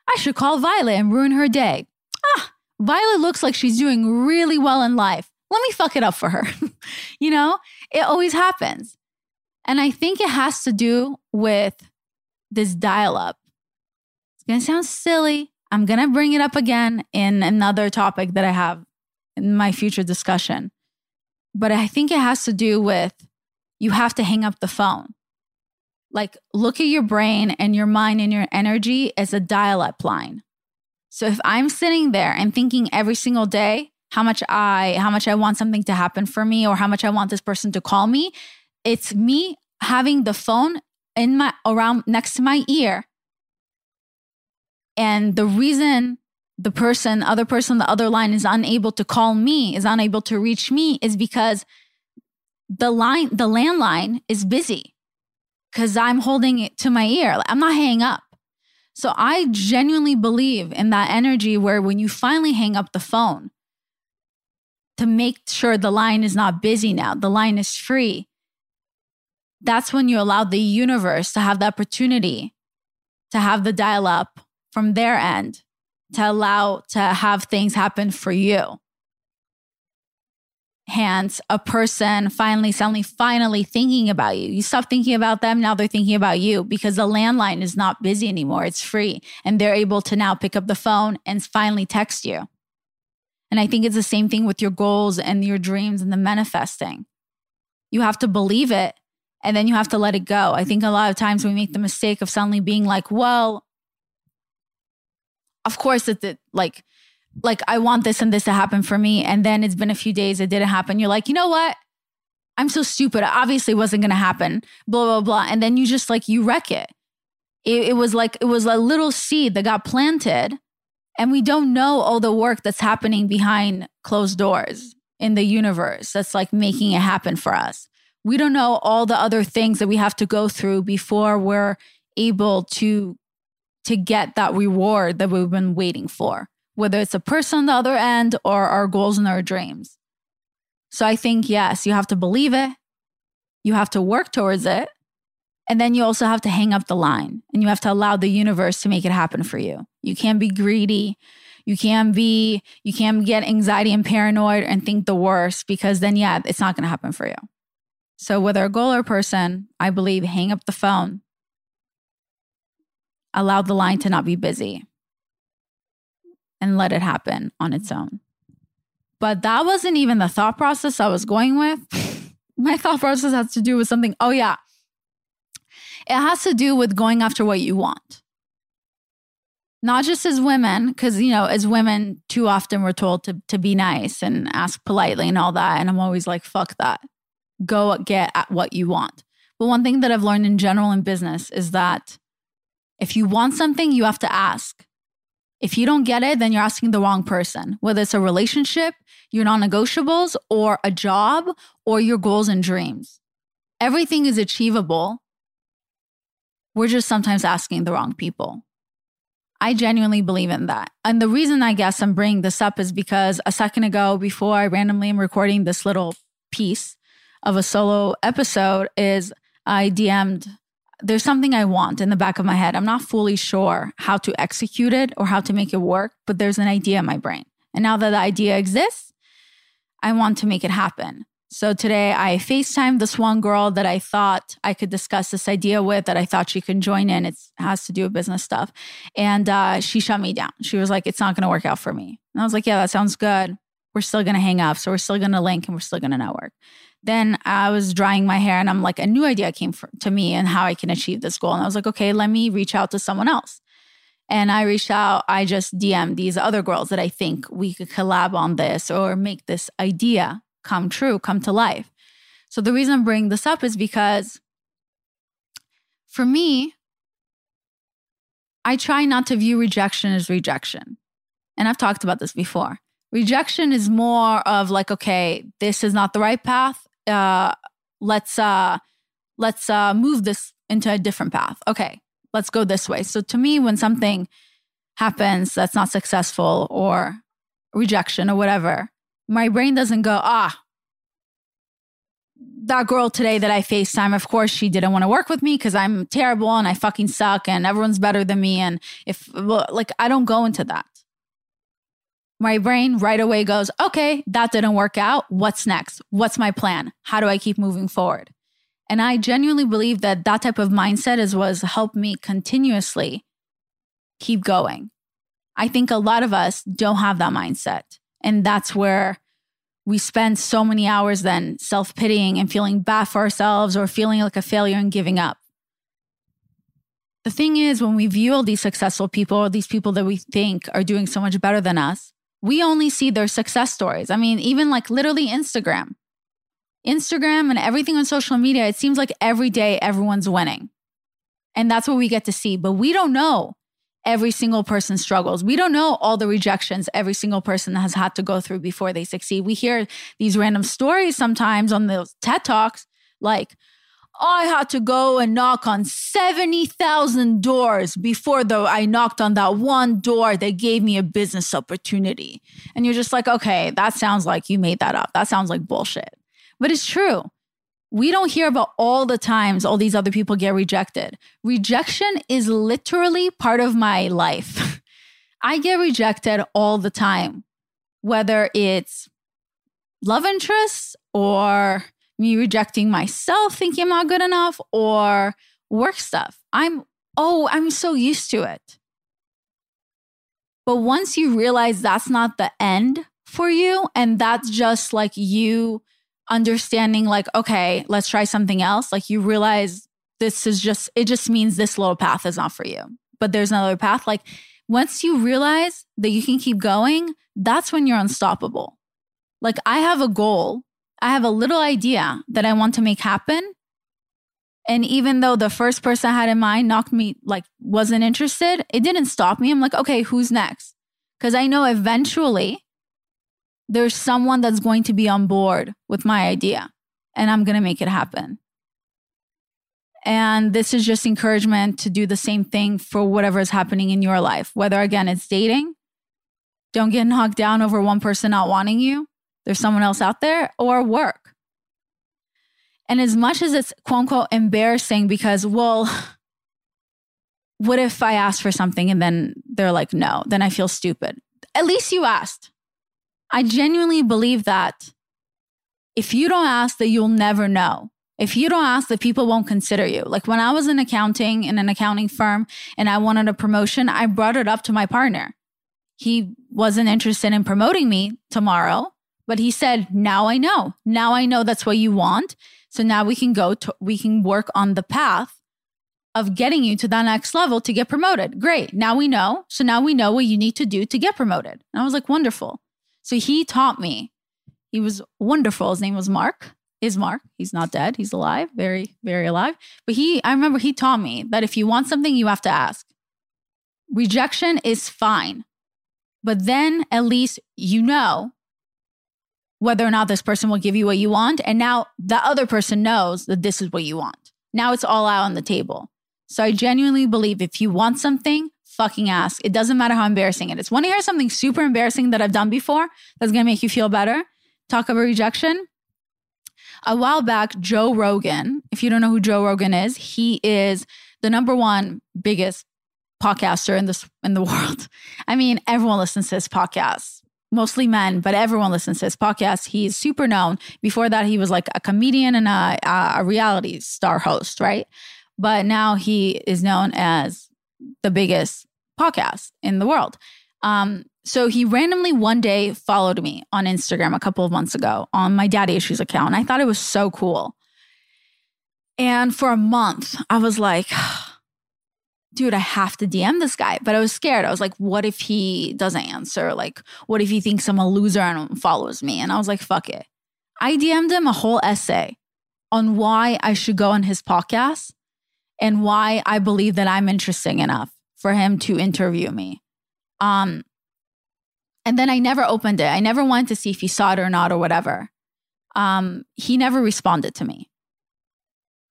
I should call Violet and ruin her day. Ah, Violet looks like she's doing really well in life. Let me fuck it up for her. you know, it always happens. And I think it has to do with this dial up. It's going to sound silly. I'm going to bring it up again in another topic that I have in my future discussion. But I think it has to do with you have to hang up the phone. Like, look at your brain and your mind and your energy as a dial up line. So if I'm sitting there and thinking every single day how much I how much I want something to happen for me or how much I want this person to call me, it's me having the phone in my around next to my ear. And the reason the person, other person, the other line is unable to call me, is unable to reach me, is because the line, the landline is busy because I'm holding it to my ear. I'm not hanging up. So I genuinely believe in that energy where when you finally hang up the phone to make sure the line is not busy now, the line is free, that's when you allow the universe to have the opportunity to have the dial up from their end to allow to have things happen for you. Hence a person finally suddenly finally thinking about you. You stop thinking about them now they're thinking about you because the landline is not busy anymore. It's free. And they're able to now pick up the phone and finally text you and i think it's the same thing with your goals and your dreams and the manifesting you have to believe it and then you have to let it go. I think a lot of times we make the mistake of suddenly being like, well, of course it's it, like like I want this and this to happen for me and then it's been a few days it didn't happen. You're like, "You know what? I'm so stupid. It obviously wasn't going to happen." Blah blah blah. And then you just like you wreck it. it. It was like it was a little seed that got planted and we don't know all the work that's happening behind closed doors in the universe that's like making it happen for us. We don't know all the other things that we have to go through before we're able to to get that reward that we've been waiting for whether it's a person on the other end or our goals and our dreams. So i think yes you have to believe it. You have to work towards it. And then you also have to hang up the line and you have to allow the universe to make it happen for you you can't be greedy you can't be you can't get anxiety and paranoid and think the worst because then yeah it's not going to happen for you so, whether a goal or person, I believe hang up the phone, allow the line to not be busy, and let it happen on its own. But that wasn't even the thought process I was going with. My thought process has to do with something. Oh, yeah. It has to do with going after what you want. Not just as women, because, you know, as women, too often we're told to, to be nice and ask politely and all that. And I'm always like, fuck that go get at what you want. But one thing that I've learned in general in business is that if you want something, you have to ask. If you don't get it, then you're asking the wrong person, whether it's a relationship, your non negotiables, or a job, or your goals and dreams. Everything is achievable. We're just sometimes asking the wrong people. I genuinely believe in that. And the reason I guess I'm bringing this up is because a second ago, before I randomly am recording this little piece, of a solo episode is I DM'd there's something I want in the back of my head. I'm not fully sure how to execute it or how to make it work, but there's an idea in my brain. And now that the idea exists, I want to make it happen. So today I FaceTime this one girl that I thought I could discuss this idea with, that I thought she could join in. It has to do with business stuff. And uh, she shut me down. She was like, it's not going to work out for me. And I was like, yeah, that sounds good. We're still going to hang up. So we're still going to link and we're still going to network. Then I was drying my hair and I'm like, a new idea came for, to me and how I can achieve this goal. And I was like, okay, let me reach out to someone else. And I reached out, I just DM these other girls that I think we could collab on this or make this idea come true, come to life. So the reason I'm bringing this up is because for me, I try not to view rejection as rejection. And I've talked about this before. Rejection is more of like, okay, this is not the right path uh, let's uh, let's uh, move this into a different path. Okay, let's go this way. So to me, when something happens that's not successful or rejection or whatever, my brain doesn't go, ah, that girl today that I FaceTime, of course, she didn't want to work with me because I'm terrible and I fucking suck and everyone's better than me. And if, like, I don't go into that my brain right away goes, okay, that didn't work out. What's next? What's my plan? How do I keep moving forward? And I genuinely believe that that type of mindset is was helped me continuously keep going. I think a lot of us don't have that mindset. And that's where we spend so many hours then self pitying and feeling bad for ourselves or feeling like a failure and giving up. The thing is, when we view all these successful people or these people that we think are doing so much better than us, we only see their success stories. I mean, even like literally Instagram. Instagram and everything on social media, it seems like every day everyone's winning. And that's what we get to see. But we don't know every single person struggles. We don't know all the rejections every single person has had to go through before they succeed. We hear these random stories sometimes on those TED Talks like, I had to go and knock on 70,000 doors before though I knocked on that one door that gave me a business opportunity. And you're just like, okay, that sounds like you made that up. That sounds like bullshit. But it's true. We don't hear about all the times all these other people get rejected. Rejection is literally part of my life. I get rejected all the time, whether it's love interests or me rejecting myself, thinking I'm not good enough, or work stuff. I'm, oh, I'm so used to it. But once you realize that's not the end for you, and that's just like you understanding like, okay, let's try something else. Like you realize this is just, it just means this little path is not for you, but there's another path. Like once you realize that you can keep going, that's when you're unstoppable. Like I have a goal, I have a little idea that I want to make happen. And even though the first person I had in mind knocked me, like, wasn't interested, it didn't stop me. I'm like, okay, who's next? Because I know eventually there's someone that's going to be on board with my idea and I'm going to make it happen. And this is just encouragement to do the same thing for whatever is happening in your life, whether again it's dating, don't get knocked down over one person not wanting you, there's someone else out there, or work. And as much as it's quote unquote embarrassing because, well, what if I ask for something and then they're like, no, then I feel stupid? At least you asked. I genuinely believe that if you don't ask, that you'll never know. If you don't ask, that people won't consider you. Like when I was in accounting in an accounting firm and I wanted a promotion, I brought it up to my partner. He wasn't interested in promoting me tomorrow, but he said, Now I know. Now I know that's what you want. So now we can go to, we can work on the path of getting you to that next level to get promoted. Great. Now we know. So now we know what you need to do to get promoted. And I was like, wonderful. So he taught me. He was wonderful. His name was Mark. Is Mark. He's not dead. He's alive, very, very alive. But he, I remember he taught me that if you want something, you have to ask. Rejection is fine. But then at least you know whether or not this person will give you what you want. And now the other person knows that this is what you want. Now it's all out on the table. So I genuinely believe if you want something, fucking ask. It doesn't matter how embarrassing it is. Want to hear something super embarrassing that I've done before that's going to make you feel better? Talk about rejection. A while back, Joe Rogan, if you don't know who Joe Rogan is, he is the number one biggest podcaster in this in the world. I mean, everyone listens to his podcast. Mostly men, but everyone listens to his podcast. He's super known. Before that, he was like a comedian and a, a reality star host, right? But now he is known as the biggest podcast in the world. Um, so he randomly one day followed me on Instagram a couple of months ago on my daddy issues account. And I thought it was so cool. And for a month, I was like, dude, I have to DM this guy. But I was scared. I was like, what if he doesn't answer? Like, what if he thinks I'm a loser and follows me? And I was like, fuck it. I DM'd him a whole essay on why I should go on his podcast and why I believe that I'm interesting enough for him to interview me. Um, and then I never opened it. I never wanted to see if he saw it or not or whatever. Um, he never responded to me.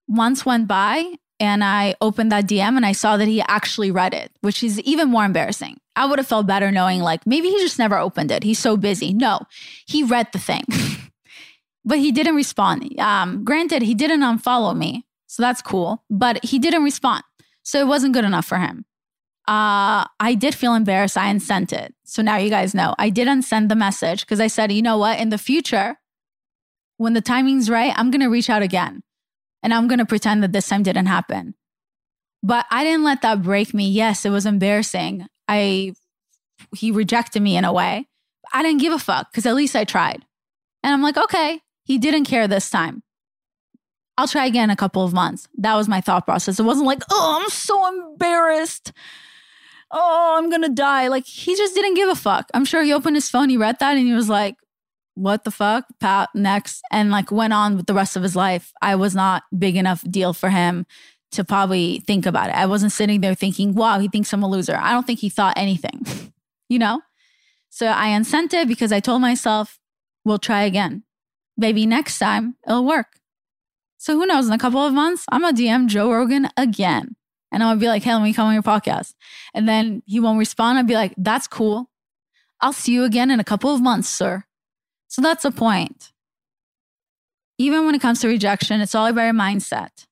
Months went by and I opened that DM and I saw that he actually read it, which is even more embarrassing. I would have felt better knowing, like, maybe he just never opened it. He's so busy. No, he read the thing, but he didn't respond. Um, granted, he didn't unfollow me. So that's cool, but he didn't respond. So it wasn't good enough for him uh, I did feel embarrassed. I unsent it. So now you guys know I did unsend the message because I said, you know what? In the future, when the timing's right, I'm going to reach out again and I'm going to pretend that this time didn't happen. But I didn't let that break me. Yes, it was embarrassing. I, he rejected me in a way. I didn't give a fuck because at least I tried. And I'm like, okay, he didn't care this time. I'll try again in a couple of months. That was my thought process. It wasn't like, oh, I'm so embarrassed oh, I'm gonna die. Like he just didn't give a fuck. I'm sure he opened his phone, he read that, and he was like, what the fuck? Pat next. And like went on with the rest of his life. I was not big enough deal for him to probably think about it. I wasn't sitting there thinking, wow, he thinks I'm a loser. I don't think he thought anything, you know? So I unsent it because I told myself, we'll try again. Maybe next time it'll work. So who knows? In a couple of months, I'm gonna DM Joe Rogan again. And I would be like, hey, let me come on your podcast. And then he won't respond. I'd be like, that's cool. I'll see you again in a couple of months, sir. So that's the point. Even when it comes to rejection, it's all about your mindset.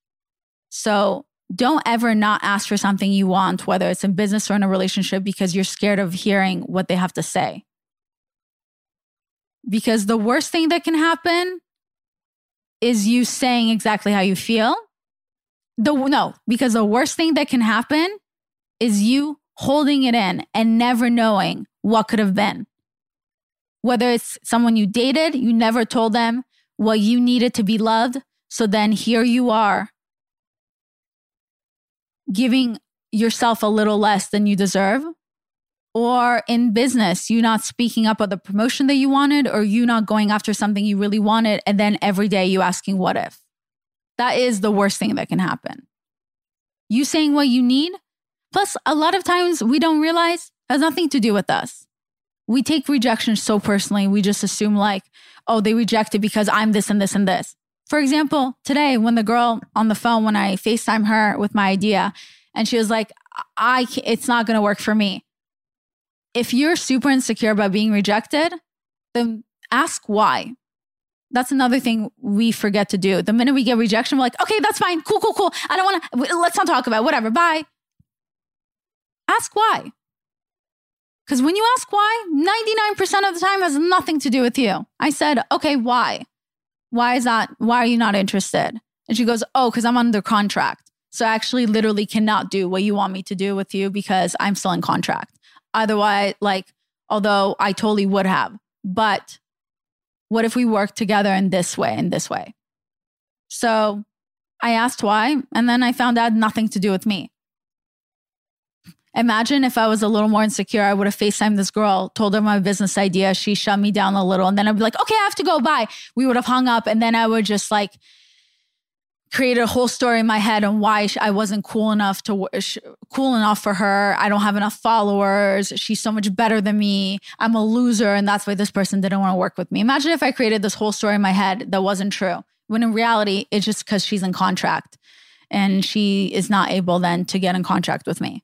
So don't ever not ask for something you want, whether it's in business or in a relationship, because you're scared of hearing what they have to say. Because the worst thing that can happen is you saying exactly how you feel the no, because the worst thing that can happen is you holding it in and never knowing what could have been. Whether it's someone you dated, you never told them, what you needed to be loved. So then here you are giving yourself a little less than you deserve. Or in business, you not speaking up of the promotion that you wanted, or you not going after something you really wanted. And then every day you asking, what if? That is the worst thing that can happen. You saying what you need, plus a lot of times we don't realize has nothing to do with us. We take rejection so personally. We just assume like, oh, they rejected because I'm this and this and this. For example, today when the girl on the phone, when I FaceTime her with my idea, and she was like, I, it's not going to work for me. If you're super insecure about being rejected, then ask why. That's another thing we forget to do. The minute we get rejection, we're like, okay, that's fine. Cool, cool, cool. I don't want to, let's not talk about it. whatever. Bye. Ask why. Because when you ask why, 99% of the time has nothing to do with you. I said, okay, why? Why is that? Why are you not interested? And she goes, oh, because I'm under contract. So I actually literally cannot do what you want me to do with you because I'm still in contract. Otherwise, like, although I totally would have, but what if we work together in this way, in this way? So I asked why, and then I found out nothing to do with me. Imagine if I was a little more insecure, I would have FaceTimed this girl, told her my business idea. She shut me down a little. And then I'd be like, okay, I have to go. Bye. We would have hung up. And then I would just like create a whole story in my head on why I wasn't cool enough to cool enough for her. I don't have enough followers. She's so much better than me. I'm a loser. And that's why this person didn't want to work with me. Imagine if I created this whole story in my head that wasn't true. When in reality, it's just because she's in contract and she is not able then to get in contract with me.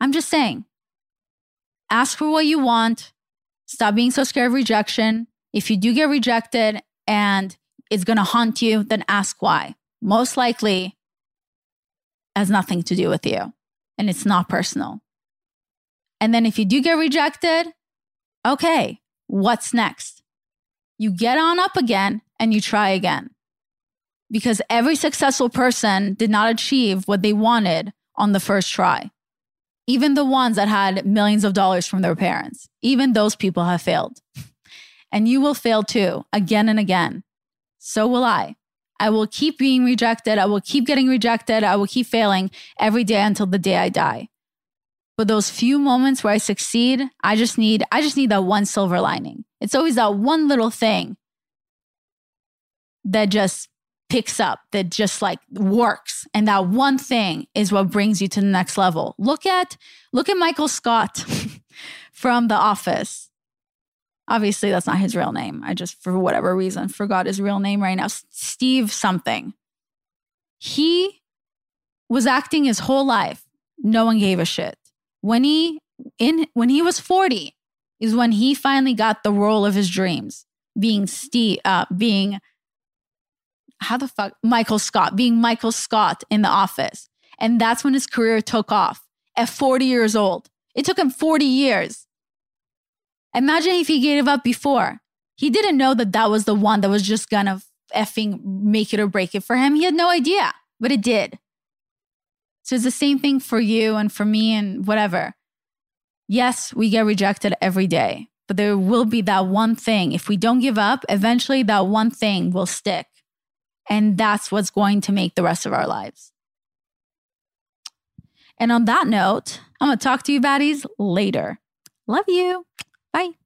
I'm just saying, ask for what you want. Stop being so scared of rejection. If you do get rejected and it's going to haunt you, then ask why. Most likely has nothing to do with you and it's not personal. And then if you do get rejected, okay, what's next? You get on up again and you try again. Because every successful person did not achieve what they wanted on the first try even the ones that had millions of dollars from their parents, even those people have failed. And you will fail too, again and again. So will I. I will keep being rejected. I will keep getting rejected. I will keep failing every day until the day I die. But those few moments where I succeed, I just need I just need that one silver lining. It's always that one little thing that just picks up that just like works and that one thing is what brings you to the next level look at look at michael scott from the office obviously that's not his real name i just for whatever reason forgot his real name right now steve something he was acting his whole life no one gave a shit when he in when he was 40 is when he finally got the role of his dreams being steve uh, being how the fuck Michael Scott being Michael Scott in the office. And that's when his career took off at 40 years old. It took him 40 years. Imagine if he gave up before. He didn't know that that was the one that was just gonna effing make it or break it for him. He had no idea, but it did. So it's the same thing for you and for me and whatever. Yes, we get rejected every day, but there will be that one thing. If we don't give up, eventually that one thing will stick. And that's what's going to make the rest of our lives. And on that note, I'm to talk to you baddies later. Love you. Bye.